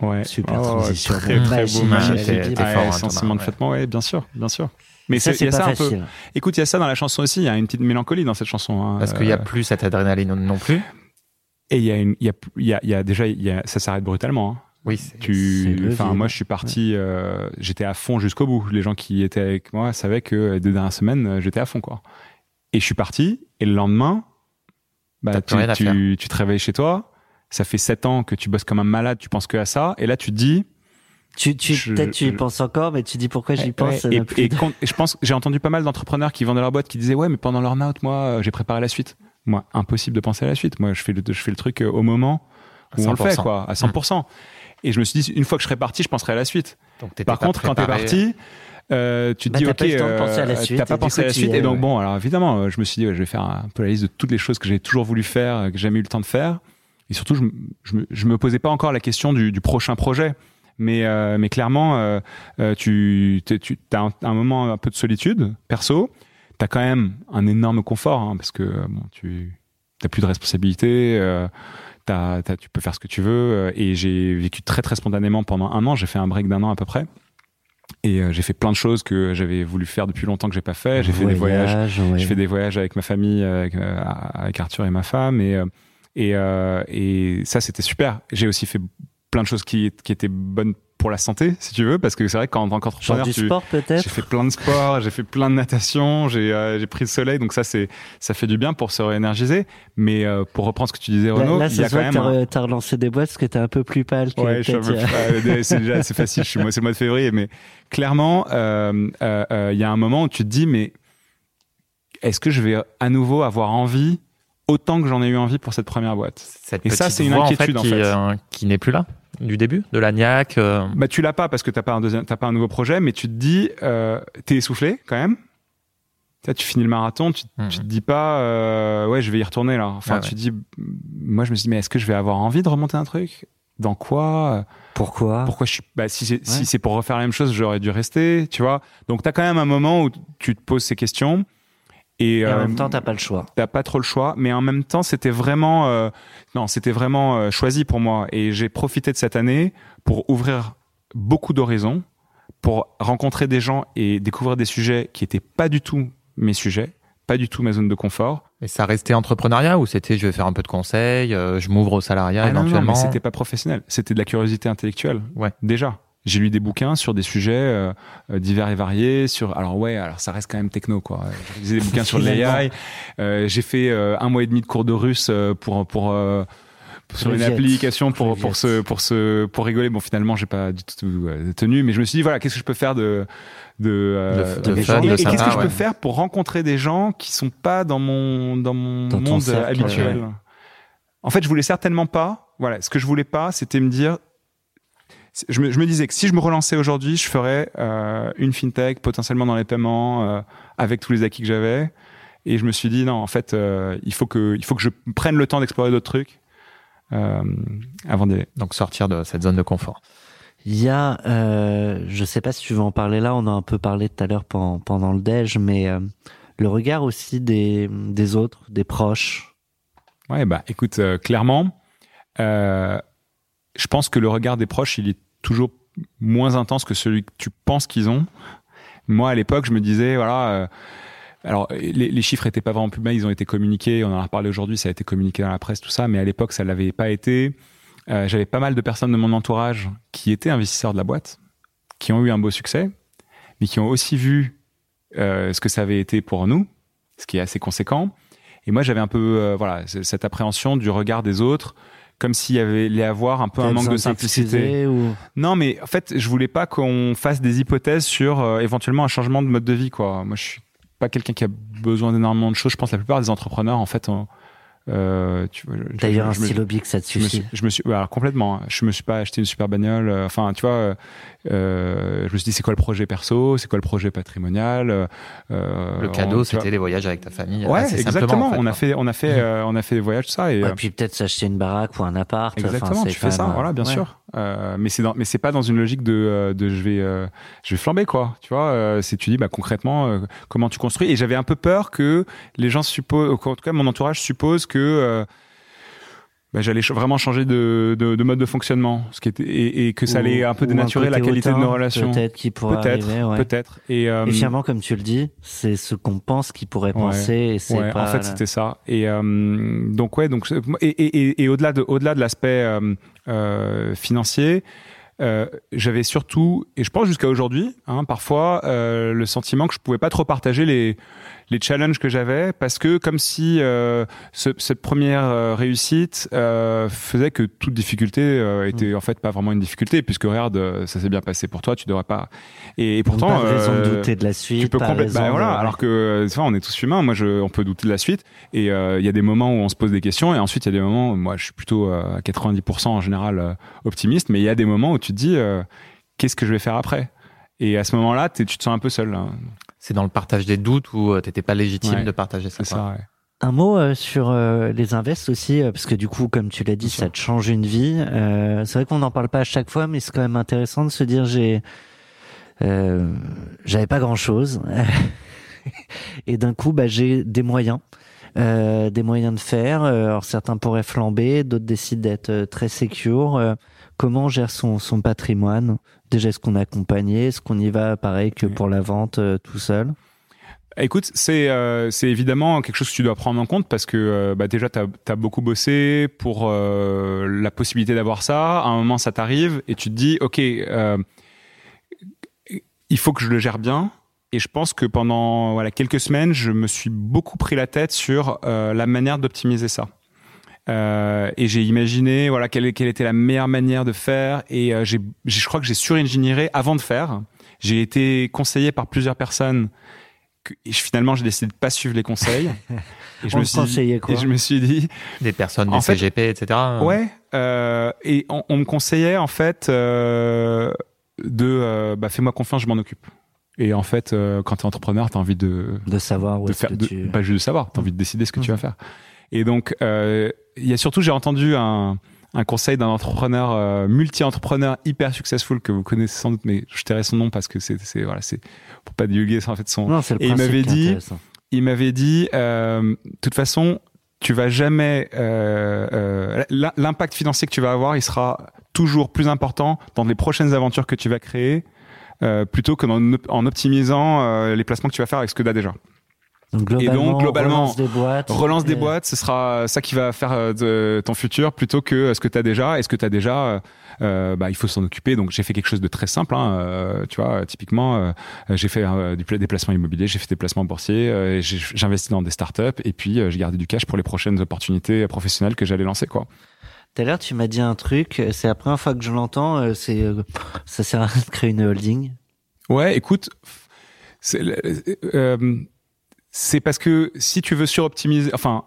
Ouais. Super Oh, transition. Très très beau, t'es Ouais, hein, sentiment de Thomas, ouais. bien sûr, bien sûr. Mais ça, c'est pas ça un peu. Écoute, il y a ça dans la chanson aussi. Il y a une petite mélancolie dans cette chanson. hein. Parce qu'il y a Euh, plus cette adrénaline non plus. Et il y a une, il y a, il y a, il y a déjà, il y a, ça s'arrête brutalement. hein. Oui, Tu, enfin, moi, je suis parti, euh, j'étais à fond jusqu'au bout. Les gens qui étaient avec moi savaient que les deux dernières semaines, euh, j'étais à fond, quoi. Et je suis parti, et le lendemain, bah, tu, tu, tu te réveilles chez toi. Ça fait sept ans que tu bosses comme un malade, tu penses que à ça, et là, tu te dis, Tu, tu, peut-être tu y penses encore, mais tu dis pourquoi j'y pense. Ouais, et, quand- je pense, j'ai entendu pas mal d'entrepreneurs qui vendaient leur boîte qui disaient ouais, mais pendant leur out, moi, euh, j'ai préparé la suite. Moi, impossible de penser à la suite. Moi, je fais le, je fais le truc euh, au moment où on le fait, 100%. quoi, à 100%. Et je me suis dit, une fois que je serai parti, je penserai à la suite. Donc, Par pas contre, quand t'es préparé. parti, euh, tu te Bah, dis t'as ok, pas eu le temps de penser à la suite, t'as et pas pensé à la suite. es, Et donc ouais. bon, alors évidemment, je me suis dit, ouais, je vais faire un peu la liste de toutes les choses que j'ai toujours voulu faire, que j'ai jamais eu le temps de faire. Et surtout, je, je me, je me posais pas encore la question du, du prochain projet. Mais, euh, mais clairement, euh, euh, tu, tu as un, un moment un peu de solitude perso. T'as quand même un énorme confort hein, parce que bon, tu t'as plus de responsabilité. Euh, t'as- t'as- tu peux faire ce que tu veux. euh, Et j'ai vécu très très spontanément pendant un an. J'ai fait un break d'un an à peu près. Et euh, j'ai fait plein de choses que j'avais voulu faire depuis longtemps que j'ai pas fait. J'ai fait des voyages. ouais. J'ai fait des voyages avec ma famille, avec, euh, avec Arthur et ma femme, et euh, et, euh, et ça c'était super. J'ai aussi fait plein de choses qui qui étaient bonnes pour la santé, si tu veux, parce que c'est vrai qu'en tant qu'entrepreneur, du tu- sport j'ai fait plein de sport, j'ai fait plein de natation, j'ai euh, j'ai pris le soleil, donc ça c'est ça fait du bien pour se réénergiser. Mais euh, pour reprendre ce que tu disais, Là, Renaud, là, il y a quand même. un- t'as re- t'as relancé des boîtes parce que t'es un peu plus pâle que Ouais, je suis un peut-être peu il y a- plus- euh, c'est déjà c'est facile. Je suis c'est le mois de février, mais clairement, euh, euh, il y a un moment où tu te dis, mais est-ce que je vais à nouveau avoir envie autant que j'en ai eu envie pour cette première boîte Cette Et ça, c'est une inquiétude, en qui, fait. euh, qui n'est plus là du début de la niaque. euh, Bah tu l'as pas parce que t'as pas un deuxième, t'as pas un nouveau projet, mais tu te dis, euh, t'es essoufflé quand même. Tu, vois, tu finis le marathon, tu, tu te dis pas, euh, ouais, je vais y retourner là. Enfin, Ah tu dis, moi je me suis dit, mais est-ce que je vais avoir envie de remonter un truc? Dans quoi? Pourquoi? Pourquoi je suis bah si c'est si c'est pour refaire la même chose, j'aurais dû rester, tu vois. Donc t'as quand même un moment où tu te poses ces questions et, Et en euh, même temps, t'as pas le choix. t'as pas trop le choix, mais en même temps, c'était vraiment, euh, non, c'était vraiment euh, choisi pour moi. Et j'ai profité de cette année pour ouvrir beaucoup d'horizons, pour rencontrer des gens et découvrir des sujets qui étaient pas du tout mes sujets, pas du tout ma zone de confort. Et ça restait entrepreneuriat ou c'était je vais faire un peu de conseil, euh, je m'ouvre au salariat Ah non, non, éventuellement mais c'était pas professionnel, c'était de la curiosité intellectuelle. Ouais. Déjà. J'ai lu des bouquins sur des sujets euh, euh, divers et variés. Sur alors ouais, alors ça reste quand même techno quoi. J'ai lisé des bouquins sur l'AI. Euh, j'ai fait euh, un mois et demi de cours de russe euh, pour pour euh, sur une application pour pour se pour se pour rigoler. Bon, finalement, j'ai pas du tout euh, tenu, mais je me suis dit voilà, qu'est-ce que je peux faire de de, euh, De- de et qu'est-ce que je peux faire pour rencontrer des gens qui sont pas dans mon dans mon Dans monde cercle, habituel? ouais. En fait, je voulais certainement pas. Voilà, ce que je voulais pas, c'était me dire. Je me, je me disais que si je me relançais aujourd'hui, je ferais euh, une fintech potentiellement dans les paiements euh, avec tous les acquis que j'avais. Et je me suis dit non, en fait, euh, il faut que il faut que je prenne le temps d'explorer d'autres trucs euh, avant d'y aller. Donc sortir de cette zone de confort. Il y a, euh, je sais pas si tu veux en parler là, on a un peu parlé tout à l'heure pendant, pendant le déj, mais euh, le regard aussi des, des autres, des proches. Ouais, bah écoute, euh, clairement, euh, je pense que le regard des proches, il est toujours moins intense que celui que tu penses qu'ils ont. Moi, à l'époque, je me disais, voilà, euh, alors les, chiffres étaient pas vraiment bas, ils ont été communiqués, on en a reparlé aujourd'hui, ça a été communiqué dans la presse, tout ça, mais à l'époque, ça l'avait pas été. Euh, J'avais pas mal de personnes de mon entourage qui étaient investisseurs de la boîte, qui ont eu un beau succès, mais qui ont aussi vu euh, ce que ça avait été pour nous, ce qui est assez conséquent. Et moi, j'avais un peu, euh, voilà, cette appréhension du regard des autres, comme s'il y avait les avoir un peu un manque de simplicité. Ou... Non, mais en fait, je voulais pas qu'on fasse des hypothèses sur euh, éventuellement un changement de mode de vie, quoi. Moi, je suis pas quelqu'un qui a besoin d'énormément de choses. Je pense que la plupart des entrepreneurs, en fait, ont, euh, tu vois, je- D'ailleurs, un je stylo bic, ça te je me suffit. suis, je me suis, ouais, alors complètement. hein. Je me suis pas acheté une super bagnole. euh, Enfin, tu vois, euh, euh, je me suis dit, c'est quoi le projet perso, c'est quoi le projet patrimonial. euh, Le cadeau, c'était les voyages avec ta famille. Ouais, exactement. en fait, on a quoi. fait, on a fait, euh, on a fait des voyages, tout ça. Et, Ouais, puis peut-être s'acheter une baraque ou un appart. Exactement, c'est tu fais ça, voilà, bien ouais. sûr. Euh, mais c'est mais c'est pas dans une logique de, euh, de je vais, euh, je vais flamber quoi. Tu vois, euh, c'est tu dis bah concrètement euh, comment tu construis. Et j'avais un peu peur que les gens supposent, en tout cas mon entourage suppose que bah, j'allais vraiment changer de, de, de mode de fonctionnement, ce qui était et, et que ça Ou- allait un peu dénaturer la qualité de nos relations. Peut-être pourrait Peut-être, ouais. peut-être. Et, euh, Et finalement, comme tu le dis, c'est ce qu'on pense qu'il pourrait Ouais. penser et c'est Ouais, pas. en fait, c'était ça. Et euh, donc ouais, donc et, et, et, et au-delà de au-delà de l'aspect euh, euh, financier, euh, j'avais surtout et je pense jusqu'à aujourd'hui, hein, parfois euh, le sentiment que je pouvais pas trop partager les les challenges que j'avais parce que comme si euh, ce- cette première euh, réussite euh, faisait que toute difficulté euh, était Mm. en fait pas vraiment une difficulté puisque regarde euh, ça s'est bien passé pour toi tu devrais pas et, et pourtant pas raison de douter de la suite. tu peux complètement. Bah de- voilà. Alors que vois, on est tous humains. Moi, je, on peut douter de la suite. Et euh, il y a des moments où on se pose des questions. Et ensuite, il y a des moments. Où, moi, je suis plutôt euh, à 90% en général optimiste. Mais il y a des moments où tu te dis, euh, qu'est-ce que je vais faire après? Et à ce moment-là, tu te sens un peu seul. C'est dans le partage des doutes où euh, t'étais pas légitime Ouais. de partager ça. Ça. ouais. Un mot euh, sur euh, les invests aussi, euh, parce que du coup, comme tu l'as dit, Bien sûr. ça te change une vie. Euh, c'est vrai qu'on n'en parle pas à chaque fois, mais c'est quand même intéressant de se dire j'ai, euh, j'avais pas grand chose, et d'un coup, bah, j'ai des moyens. Euh, des moyens de faire. Euh, alors certains pourraient flamber, d'autres décident d'être très secure. Euh, comment on gère son, son patrimoine? Déjà, est-ce qu'on est accompagné? Est-ce qu'on y va pareil que pour la vente euh, tout seul? Écoute, c'est euh, c'est évidemment quelque chose que tu dois prendre en compte parce que euh, bah, déjà, tu as, beaucoup bossé pour la possibilité d'avoir ça. À un moment, ça t'arrive et tu te dis, OK, il faut que je le gère bien. Et je pense que pendant voilà, quelques semaines, je me suis beaucoup pris la tête sur la manière d'optimiser ça. Euh, et j'ai imaginé voilà quelle, quelle était la meilleure manière de faire et euh, j'ai j'ai- je crois que j'ai suringénieré avant de faire j'ai été conseillé par plusieurs personnes que, et je- finalement j'ai décidé de pas suivre les conseils et On te conseillait quoi et je me suis dit Des personnes, En des fait- CGP, etc. Ouais, euh, et on, on me conseillait en fait euh, de euh, bah, fais-moi confiance, je m'en occupe. Et en fait, euh, quand tu es entrepreneur, tu as envie de, de savoir où de faire, que de- tu... pas juste de savoir, tu as envie de décider ce que tu Mhm. vas faire. Et donc, euh, il y a surtout, j'ai entendu un, un conseil d'un entrepreneur euh, multi-entrepreneur hyper successful que vous connaissez sans doute, mais je tairai son nom parce que c'est, c'est voilà, c'est pour pas divulguer en fait son, Non, c'est le Et il m'avait dit- il m'avait dit, euh, de toute façon, tu vas jamais, euh, euh, l'im- l'impact financier que tu vas avoir, il sera toujours plus important dans les prochaines aventures que tu vas créer, euh, plutôt que dans- en optimisant euh, les placements que tu vas faire avec ce que tu as déjà. Donc globalement, donc, globalement, relance des boîtes. Relance des et- boîtes, ce sera ça qui va faire euh, de ton futur plutôt que euh, ce que tu as déjà. Et ce que tu as déjà, euh, bah, il faut s'en occuper. Donc j'ai fait quelque chose de très simple. Hein, euh, tu vois, typiquement, euh, j'ai fait du des placements immobiliers, j'ai fait des placements boursiers, et investi dans des startups et puis j'ai gardé du cash pour les prochaines opportunités professionnelles que j'allais lancer. Quoi. Tout à l'heure, tu m'as dit un truc, c'est la première fois que je l'entends, c'est ça sert à rien de créer une holding. Ouais, écoute, c'est euh, c'est parce que si tu veux suroptimiser, enfin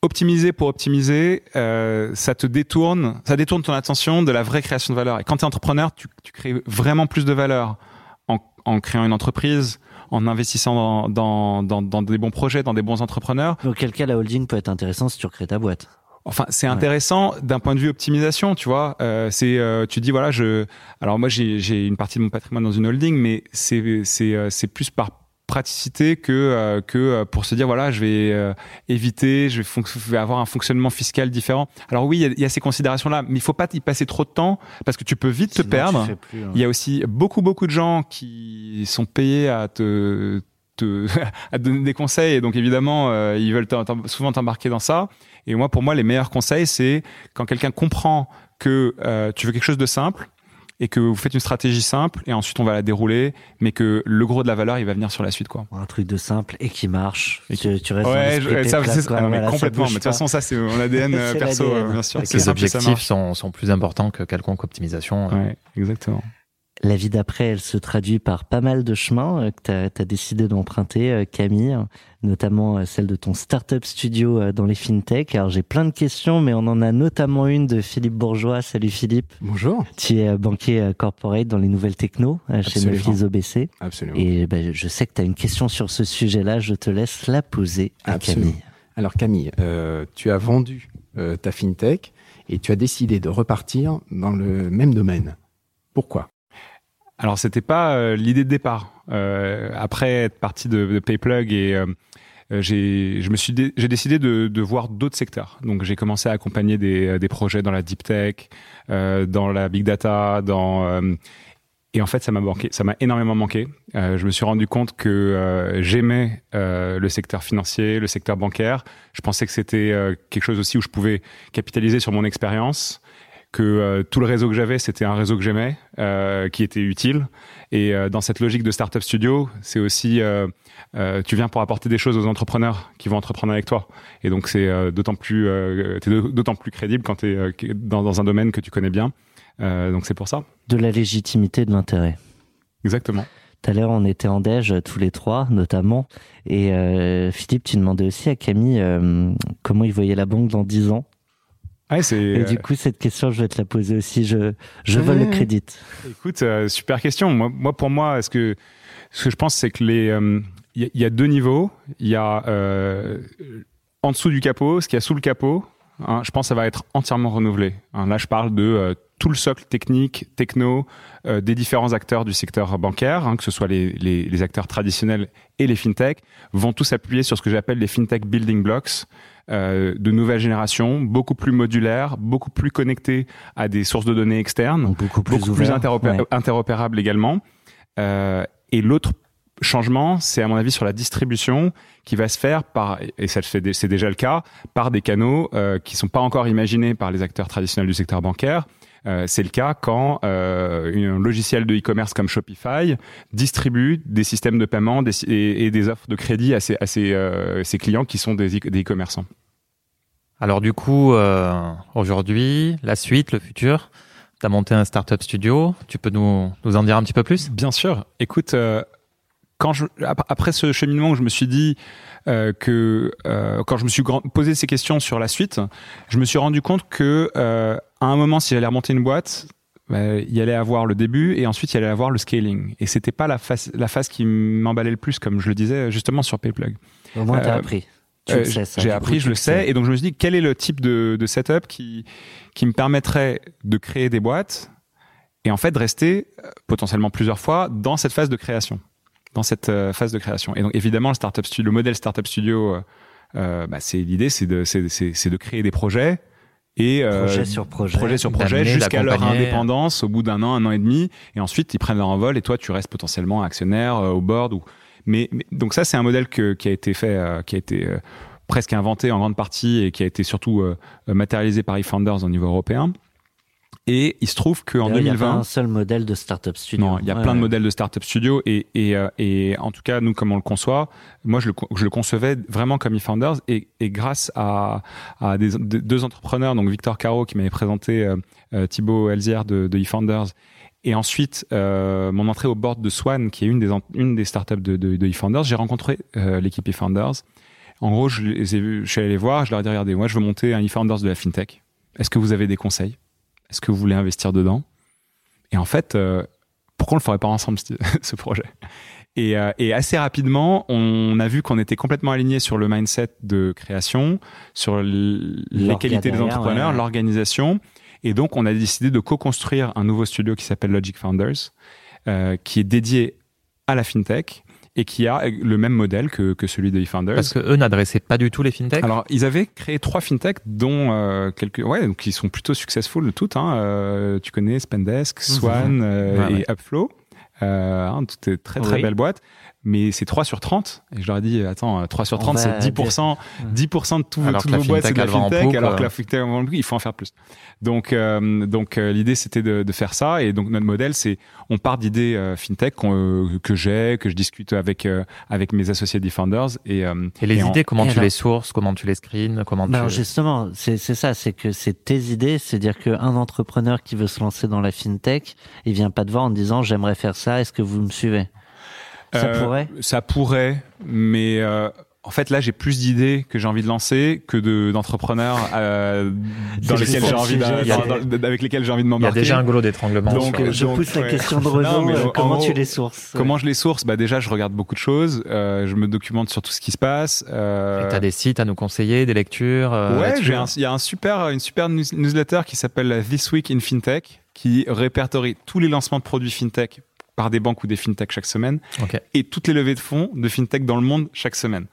optimiser pour optimiser, euh, ça te détourne, ça détourne ton attention de la vraie création de valeur. Et quand tu es entrepreneur, tu, tu crées vraiment plus de valeur en, en créant une entreprise, en investissant dans, dans, dans, dans des bons projets, dans des bons entrepreneurs. Dans quel cas la holding peut être intéressante si tu recrées ta boîte? Enfin, c'est intéressant d'un point de vue optimisation, tu vois. Euh, c'est, euh, tu dis voilà, je. Alors moi, j'ai, j'ai une partie de mon patrimoine dans une holding, mais c'est, c'est, euh, c'est plus par praticité que euh, que euh, pour se dire voilà, je vais euh, éviter, je vais, je vais avoir un fonctionnement fiscal différent. Alors oui, il y y a ces considérations-là, mais il faut pas y passer trop de temps parce que tu peux vite te Sinon, tu perdre. plus, hein. Il y a aussi beaucoup beaucoup de gens qui sont payés à te, te à te donner des conseils et donc évidemment euh, ils veulent souvent t'embarquer dans ça. Et moi pour moi les meilleurs conseils c'est quand quelqu'un comprend que euh, tu veux quelque chose de simple et que vous faites une stratégie simple et ensuite on va la dérouler mais que le gros de la valeur il va venir sur la suite quoi. Un truc de simple et qui marche. Et tu, tu restes Ouais, je- ça, c'est- quoi. ah non, mais Voilà, complètement. Mais de toute façon ça c'est mon ADN euh, perso euh, bien sûr. Les objectifs sont, sont plus importants que quelconque optimisation. Ouais, exactement. La vie d'après, elle se traduit par pas mal de chemins euh, que tu as, décidé d'emprunter, euh, Camille, notamment euh, celle de ton startup studio dans les fintech. Alors j'ai plein de questions, mais on en a notamment une de Philippe Bourgeois. Salut Philippe. Bonjour. Tu es banquier corporate dans les nouvelles techno chez. Neuflis OBC. Absolument. Et ben, je sais que tu as une question sur ce sujet-là. Je te laisse la poser à Absolument. Camille. Alors Camille, euh, tu as vendu euh, ta fintech et tu as décidé de repartir dans le même domaine. Pourquoi? Alors c'était pas euh, l'idée de départ. Euh, après être parti de, de Payplug et euh, j'ai, je me suis, j'ai décidé de, de voir d'autres secteurs. Donc j'ai commencé à accompagner des, des projets dans la deep tech, euh, dans la big data, dans euh, et en fait ça m'a manqué, ça m'a énormément manqué. Euh, je me suis rendu compte que j'aimais le secteur financier, le secteur bancaire. Je pensais que c'était quelque chose aussi où je pouvais capitaliser sur mon expérience que euh, tout le réseau que j'avais, c'était un réseau que j'aimais, euh, qui était utile. Et euh, dans cette logique de startup studio, c'est aussi, tu viens pour apporter des choses aux entrepreneurs qui vont entreprendre avec toi. Et donc c'est d'autant plus, d'autant plus crédible quand tu es dans, dans un domaine que tu connais bien. Donc c'est pour ça. De la légitimité, de l'intérêt. Exactement. Tout à l'heure, on était en déj, tous les trois, notamment. Et euh, Philippe, tu demandais aussi à Camille euh, comment il voyait la banque dans 10 ans. Ouais. Et du coup, cette question, je vais te la poser aussi. Je, je vole le crédit. Écoute, euh, super question. Moi, moi, pour moi, ce que, ce que je pense, c'est que les, euh, il y, a- il y a deux niveaux. Il y a euh, en dessous du capot, ce qu'il y a sous le capot. Hein, je pense que ça va être entièrement renouvelé. hein. là, je parle de euh, tout le socle technique, techno, euh, des différents acteurs du secteur bancaire, hein, que ce soit les, les, les acteurs traditionnels et les fintech, vont tous appuyer sur ce que j'appelle les fintech building blocks euh, de nouvelle génération, beaucoup plus modulaires, beaucoup plus connectés à des sources de données externes beaucoup plus beaucoup plus ouvert. interopé- Ouais. interopérable également. Et l'autre changement, c'est à mon avis sur la distribution qui va se faire par, et c'est déjà le cas, par des canaux euh, qui sont pas encore imaginés par les acteurs traditionnels du secteur bancaire. Euh, c'est le cas quand euh, un logiciel de e-commerce comme Shopify distribue des systèmes de paiement des- et, et des offres de crédit à ses, à ses, euh, ses clients qui sont des e- e-commerçants. Alors du coup, euh, aujourd'hui, la suite, le futur, tu as monté un startup studio. Tu peux nous, nous en dire un petit peu plus? Bien sûr. Écoute, euh, quand je, ap- après ce cheminement où je me suis dit euh, que euh, quand je me suis posé ces questions sur la suite, je me suis rendu compte que euh, à un moment, si j'allais remonter une boîte, bah, il y allait avoir le début et ensuite il y allait avoir le scaling. Et c'était pas la phase, la phase qui m'emballait le plus, comme je le disais justement sur Payplug. Au moins, t'as Euh, appris. Tu Euh, le sais, ça. J'ai appris, coup, je le sais, et donc je me suis dit quel est le type de, de setup qui qui me permettrait de créer des boîtes et en fait de rester euh, potentiellement plusieurs fois dans cette phase de création, dans cette euh, phase de création. Et donc évidemment le startup studio, le modèle startup studio, euh, euh, bah, c'est l'idée, c'est de c'est c'est c'est de créer des projets et euh, Projet sur projet. projet sur projet jusqu'à leur indépendance au bout d'un an, un an et demi, et ensuite ils prennent leur envol et toi tu restes potentiellement actionnaire euh, au board. Ou... Mais, mais- donc ça c'est un modèle que, qui a été fait, euh, qui a été euh, presque inventé en grande partie et qui a été surtout euh, matérialisé par eFounders au niveau européen. Et il se trouve qu'en D'ailleurs, Il n'y a pas 2020, un seul modèle de startup studio. non, il y a Ouais, plein de modèles de startup studio et, et, euh, et en tout cas, nous, comme on le conçoit, moi, je le, je le concevais vraiment comme eFounders et, et grâce à, à des, de- deux entrepreneurs, donc Victor Caro qui m'avait présenté euh, euh, Thibaut Elzière de, de eFounders et ensuite euh, mon entrée au board de Swan, qui est une des, une des startups de, de, de eFounders, j'ai rencontré euh, l'équipe eFounders. En gros, je les ai je suis allé les voir, je leur ai dit, regardez, moi, je veux monter un eFounders de la FinTech. Est-ce que vous avez des conseils? Est-ce que vous voulez investir dedans? Et en fait, euh, pourquoi on le ferait pas ensemble ce, projet? Et, euh, et assez rapidement, on a vu qu'on était complètement aligné sur le mindset de création, sur les qualités des entrepreneurs, ouais, ouais. l'organisation. Et donc, on a décidé de co-construire un nouveau studio qui s'appelle Logic Founders, euh, qui est dédié à la fintech et qui a le même modèle que, que celui de eFounders. Parce que eux n'adressaient pas du tout les fintechs. Alors, ils avaient créé trois fintechs, dont euh, quelques, ouais, donc qui sont plutôt successful toutes. Hein. Euh, tu connais Spendesk, Swan euh, Ouais, et ouais. Upflow. Euh, hein, toutes des très très Oui. belles boîtes. Mais c'est 3 sur 30. Et je leur ai dit, attends, 3 sur On 30, va c'est 10%, 10% de tout, Alors toutes que la vos boîtes, c'est de la fintech, poupe, alors que euh. la fintech, en il faut en faire plus. Donc, euh, donc euh, l'idée, c'était de, de faire ça. Et donc, notre modèle, c'est, on part d'idées euh, fintech qu'on, euh, que j'ai, que je discute avec, euh, avec mes associés Defenders. Et, euh, Et les et en- idées, comment et tu alors- les sources, comment tu les screens, comment alors tu... justement, c'est c'est ça, c'est que c'est tes idées, c'est-à-dire qu'un entrepreneur qui veut se lancer dans la fintech, il vient pas te voir en te disant j'aimerais faire ça, est-ce que vous me suivez? Ça Euh, pourrait Ça pourrait, mais euh, en fait là j'ai plus d'idées que j'ai envie de lancer que de d'entrepreneurs euh, dans lesquels j'ai envie de- dans- avec lesquels j'ai envie de Il y a m'embarquer. déjà un goulot d'étranglement. Donc, euh, Je donc, pousse la question de Renaud, euh, comment gros, tu les sources Comment je les source? Bah déjà je regarde beaucoup de choses, euh, je me documente sur tout ce qui se passe. Euh, Et t'as des sites à nous conseiller, des lectures euh, Ouais, là-dessus j'ai un- il y a un super, une super news- newsletter qui s'appelle This Week in FinTech, qui répertorie tous les lancements de produits FinTech par des banques ou des FinTech chaque semaine, et toutes les levées de fonds de FinTech dans le monde chaque semaine.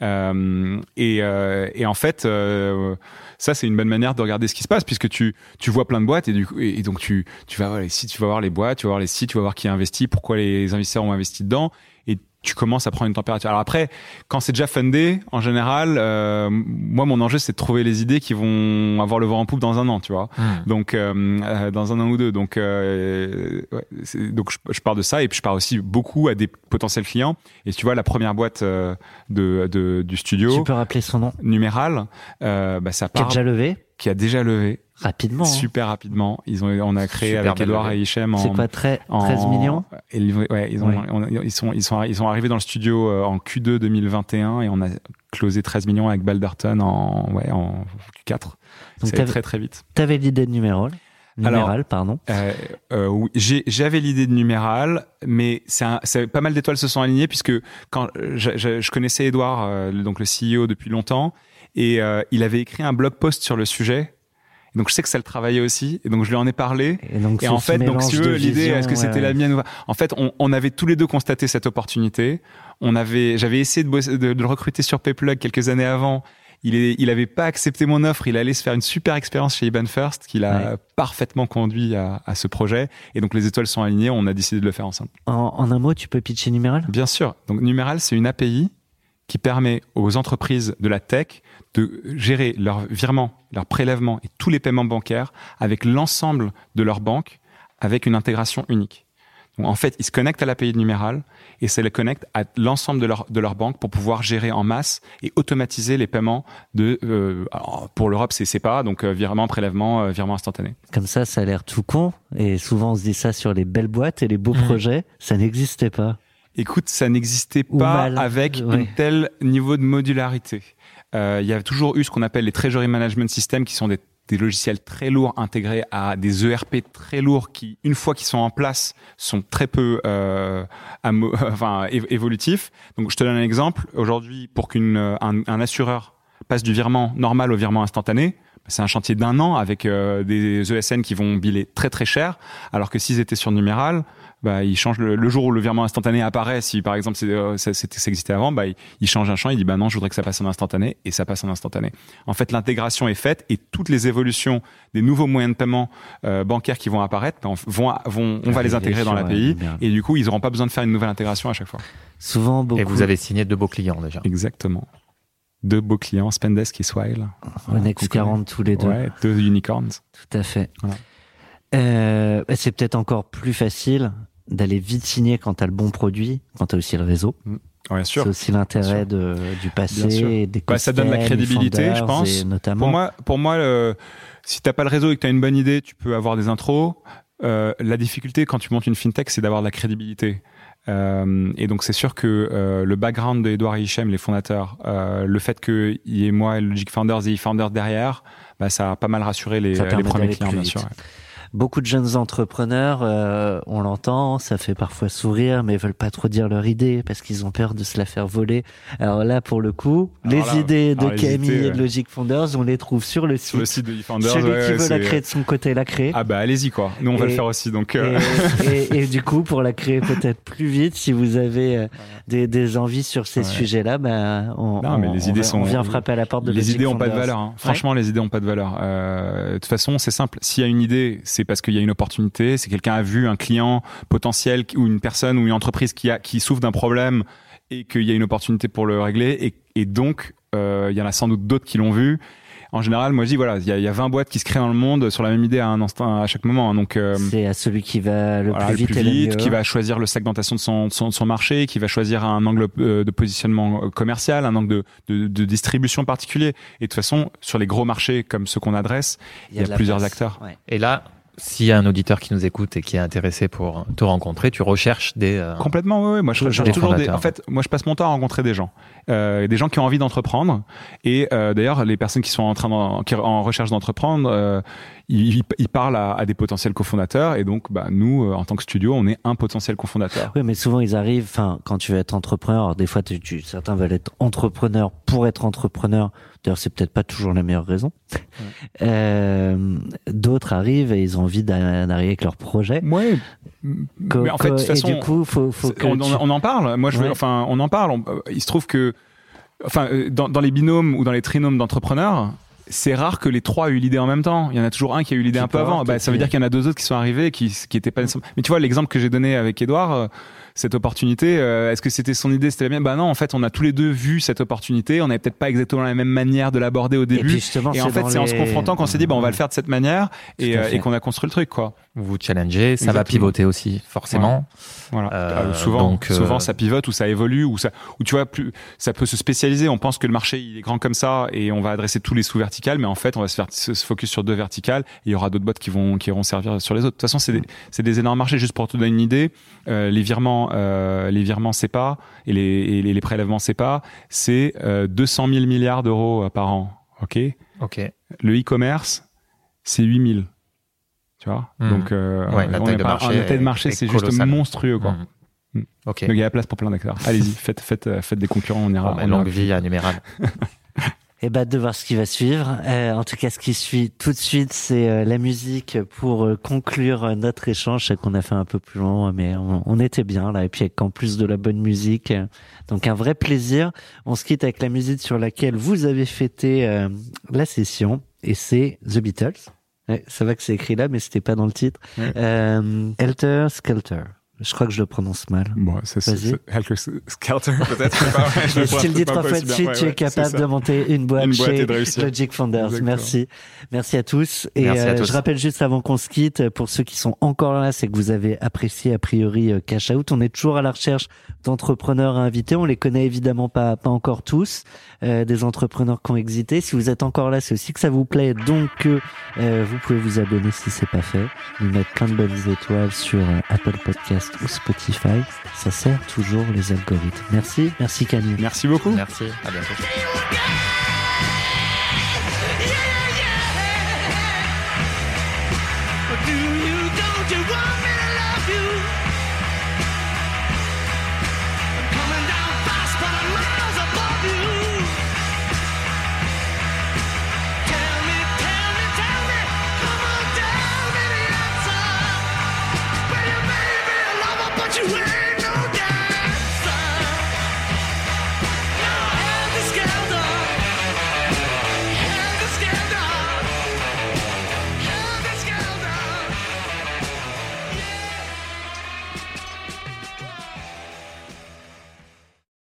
Euh, et, euh, et en fait, euh, ça c'est une bonne manière de regarder ce qui se passe puisque tu tu vois plein de boîtes et du coup et, et donc tu tu vas voir les sites, tu vas voir les boîtes, tu vas voir les sites, tu vas voir qui a investi, pourquoi les investisseurs ont investi dedans et tu commences à prendre une température. Alors après, quand c'est déjà fundé, en général, euh, moi mon enjeu c'est de trouver les idées qui vont avoir le vent en poupe dans un an, tu vois. Hmm. Donc euh, euh, dans un an ou deux. Donc euh, ouais, donc je, je pars de ça et puis je pars aussi beaucoup à des potentiels clients. Et tu vois la première boîte euh, de, de du studio Tu peux rappeler son nom numéral, euh, bah ça Qui a part déjà levé? Qui a déjà levé Rapidement. hein. super rapidement. Ils ont on a créé Super avec Edouard et Hichem C'est en quoi, très- 13 en- millions ouais, ils, ont, Ouais. on- ils, sont, ils, sont, ils sont arrivés dans le studio euh, en Q2 2021 et on a closé 13 millions avec Balderton en, ouais, en Q4. Donc C'est très très vite. T'avais l'idée de numéral Numéral, pardon. Euh, euh, oui, j'avais l'idée de numéral, mais c'est c'est pas mal d'étoiles se sont alignées puisque quand je, je- je connaissais Edouard, euh, le- donc le CEO depuis longtemps, et il avait écrit un blog post sur le sujet. Donc je sais que ça le travaillait aussi, et donc je lui en ai parlé. Et, donc, Et en fait, donc si tu veux, l'idée, est-ce que c'était ouais, la mienne ou pas? En fait, on, on avait tous les deux constaté cette opportunité. On avait, j'avais essayé de, bosser- de, de le recruter sur Payplug quelques années avant. Il est, il avait pas accepté mon offre. Il allait se faire une super expérience chez Iban First, qui l'a Ouais. parfaitement conduit à, à ce projet. Et donc les étoiles sont alignées. On a décidé de le faire ensemble. En, en un mot, tu peux pitcher numéral? Bien sûr. Donc Numeral, c'est une API qui permet aux entreprises de la tech de gérer leurs virements, leurs prélèvements et tous les paiements bancaires avec l'ensemble de leurs banques avec une intégration unique. Donc, en fait, ils se connectent à l'API de Numeral et ça les connecte à l'ensemble de leur de leurs banques pour pouvoir gérer en masse et automatiser les paiements de euh, alors, pour l'Europe c'est SEPA donc euh, virement prélèvement euh, virement instantané. Comme ça, ça a l'air tout con. Et souvent, on se dit ça sur les belles boîtes et les beaux Mhm. projets. Ça n'existait pas. Écoute, ça n'existait pas mal. avec Ouais. un tel niveau de modularité. Euh, Il y a toujours eu ce qu'on appelle les Treasury Management Systems, qui sont des, logiciels très lourds intégrés à des ERP très lourds qui, une fois qu'ils sont en place, sont très peu euh, évolutifs. Donc, je te donne un exemple. Aujourd'hui, pour qu'un un, un assureur passe du virement normal au virement instantané, c'est un chantier d'un an avec euh, des ESN qui vont biller très très cher, alors que s'ils étaient sur numéral, bah, il change le, le jour où le virement instantané apparaît. Si par exemple c'est, euh, ça, existait avant, bah, il, il change un champ, il dit bah non, je voudrais que ça passe en instantané et ça passe en instantané. En fait, l'intégration est faite et toutes les évolutions des nouveaux moyens de paiement euh, bancaires qui vont apparaître, bah, on, vont, vont, on va les intégrer dans l'API ouais, et du coup, ils n'auront pas besoin de faire une nouvelle intégration à chaque fois. Souvent, beaucoup. Et vous avez signé de beaux clients déjà. Exactement. Deux beaux clients, Spendesk et Swile. Onex 40 tous les deux. Ouais, deux unicorns. Tout à fait. Voilà. Euh, c'est peut-être encore plus facile d'aller vite signer quand t'as le bon produit, quand t'as aussi le réseau. Ouais, sûr. C'est aussi l'intérêt du passé, sûr. des Bah, ça donne la crédibilité, je pense. et notamment. Pour moi, pour moi, si t'as pas le réseau et que t'as une bonne idée, tu peux avoir des intros. Euh, la difficulté quand tu montes une fintech, c'est d'avoir de la crédibilité. Euh, et donc c'est sûr que euh, le background de Edouard et Hichem, les fondateurs, euh, le fait qu'il y ait moi, et Logic Founders et eFounders derrière, bah, ça a pas mal rassuré les, premiers clients, bien sûr. ouais. Beaucoup de jeunes entrepreneurs, euh, on l'entend, ça fait parfois sourire, mais ils veulent pas trop dire leur idée parce qu'ils ont peur de se la faire voler. Alors là, pour le coup, Alors les là, idée de Camille idées, et de. Logic Founders, on les trouve sur le Sur le site. site de eFounders, Celui ouais, qui veut la créer de son côté la crée. Ah bah allez-y quoi. Nous on va le faire aussi. Donc euh, Et, et- et du coup, pour la créer peut-être plus vite, si vous avez euh, des, des envies sur ces sujets-là, ben, on, Non, mais on- les on idées sont- on vient frapper à la porte de les Logic idées ont pas de Founders. valeur. hein. Franchement, les idées ont pas de valeur. Euh, de toute façon, c'est simple. S'il y a une idée, c'est parce qu'il y a une opportunité. C'est quelqu'un a vu un client potentiel ou une personne ou une entreprise qui a qui souffre d'un problème et qu'il y a une opportunité pour le régler. Et, et donc, euh, il y en a sans doute d'autres qui l'ont vu. En général, moi je dis voilà, il y a, il y a 20 boîtes qui se créent dans le monde sur la même idée à un instant, à chaque moment. hein. Donc euh, C'est à celui qui va le voilà, plus vite, le plus et le vite, qui va choisir le segmentation de son, de son, de son marché, qui va choisir un angle euh, de positionnement commercial, un angle de, de, de distribution particulier. Et de toute façon, sur les gros marchés comme ceux qu'on adresse, il y a plusieurs place. acteurs. Ouais. Et là, s'il y a un auditeur qui nous écoute et qui est intéressé pour te rencontrer, tu recherches des. euh, Complètement, oui. Moi, je Des toujours des. En fait, moi, je passe mon temps à rencontrer des gens, euh, des gens qui ont envie d'entreprendre. Et euh, d'ailleurs, les personnes qui sont en train d'en- qui en recherche d'entreprendre, ils, ils parlent à, à des potentiels cofondateurs. Et donc, bah, nous, euh, en tant que studio, on est un potentiel cofondateur. Oui, mais souvent ils arrivent. Enfin, quand tu veux être entrepreneur, des fois, tu, tu- certains veulent être entrepreneur pour être entrepreneur. D'ailleurs, c'est peut-être pas toujours la meilleure raison. Euh, D'autres arrivent et ils ont envie d'a- d'arriver avec leur projet. Ouais. Co- mais en fait, de toute façon, et du coup, faut, que on, tu- on en parle. Moi, je veux, Ouais. enfin, on en parle. On- il se trouve que, enfin, euh, dans, dans les binômes ou dans les trinômes d'entrepreneurs, c'est rare que les trois aient eu l'idée en même temps. Il y en a toujours un qui a eu l'idée un peu avant. Bah, et ça veut dire qu'il y en a deux autres qui sont arrivés qui qui étaient pas nécessairement. Mais tu vois, l'exemple que j'ai donné avec Edouard, euh, cette opportunité, euh, est-ce que c'était son idée, c'était la mienne? Bah non, en fait, on a tous les deux vu cette opportunité. On n'avait peut-être pas exactement la même manière de l'aborder au Et début. puis justement, Et en fait, c'est en se confrontant qu'on s'est dit, bah, on va le faire de cette manière et, euh, et qu'on a construit le truc, quoi. Vous vous challengez, ça va pivoter aussi, forcément. Voilà. Euh, Euh, souvent, donc, euh, souvent ça pivote ou ça évolue ou ça, ou tu vois, plus, ça peut se spécialiser. On pense que le marché il est grand comme ça et on va adresser tous les sous-verticales, mais en fait, on va se faire se focus sur deux verticales. Et il y aura d'autres boîtes qui vont qui iront servir sur les autres. De toute façon, c'est des, c'est des énormes marchés. Juste pour te donner une idée, euh, les virements, euh, les virements CEPA et les, et les, les prélèvements CEPA, c'est euh, 200 000 milliards d'euros par an. Ok? Ok. Le e-commerce, c'est 8000. Tu vois. Mhm. Donc, euh, Ouais, la on taille est de pas- marché taille de marché, est c'est juste monstrueux, quoi. Mhm. Mm. Ok. Donc il y a la place pour plein d'acteurs. Allez-y, faites, faites, euh, faites des concurrents, on ira. Bon, on ira longue vie à Numéral. Et bah de voir ce qui va suivre. Euh, en tout cas, ce qui suit tout de suite, c'est euh, la musique pour euh, conclure notre échange. Je sais qu'on a fait un peu plus long, mais on, on était bien là. Et puis avec en plus de la bonne musique, euh, donc un vrai plaisir. On se quitte avec la musique sur laquelle vous avez fêté euh, la session, et c'est The Beatles. Ouais, ça va que c'est écrit là, mais c'était pas dans le titre. Ouais. Euh, Helter Skelter. Je crois que je le prononce mal. Bon, c'est c'est- Vas-y. c'est Helter Skelter peut-être. je si tu le dis trois fois de suite, Ouais, tu ouais, es capable de monter une boîte, Une boîte chez. Logic Founders. Exactement. Merci. Merci à tous. Et Merci à euh, je rappelle juste avant qu'on se quitte, pour ceux qui sont encore là, c'est que vous avez apprécié a priori euh, Cash Out. On est toujours à la recherche d'entrepreneurs à inviter. On les connaît évidemment pas, pas encore tous, euh, des entrepreneurs qui ont exité. Si vous êtes encore là, c'est aussi que ça vous plaît. Donc, euh, euh, vous pouvez vous abonner si c'est pas fait. Nous mettre plein de bonnes étoiles sur euh, Apple Podcast ou Spotify. Ça sert toujours les algorithmes. Merci. Merci Camille. Merci beaucoup. Merci. À bientôt.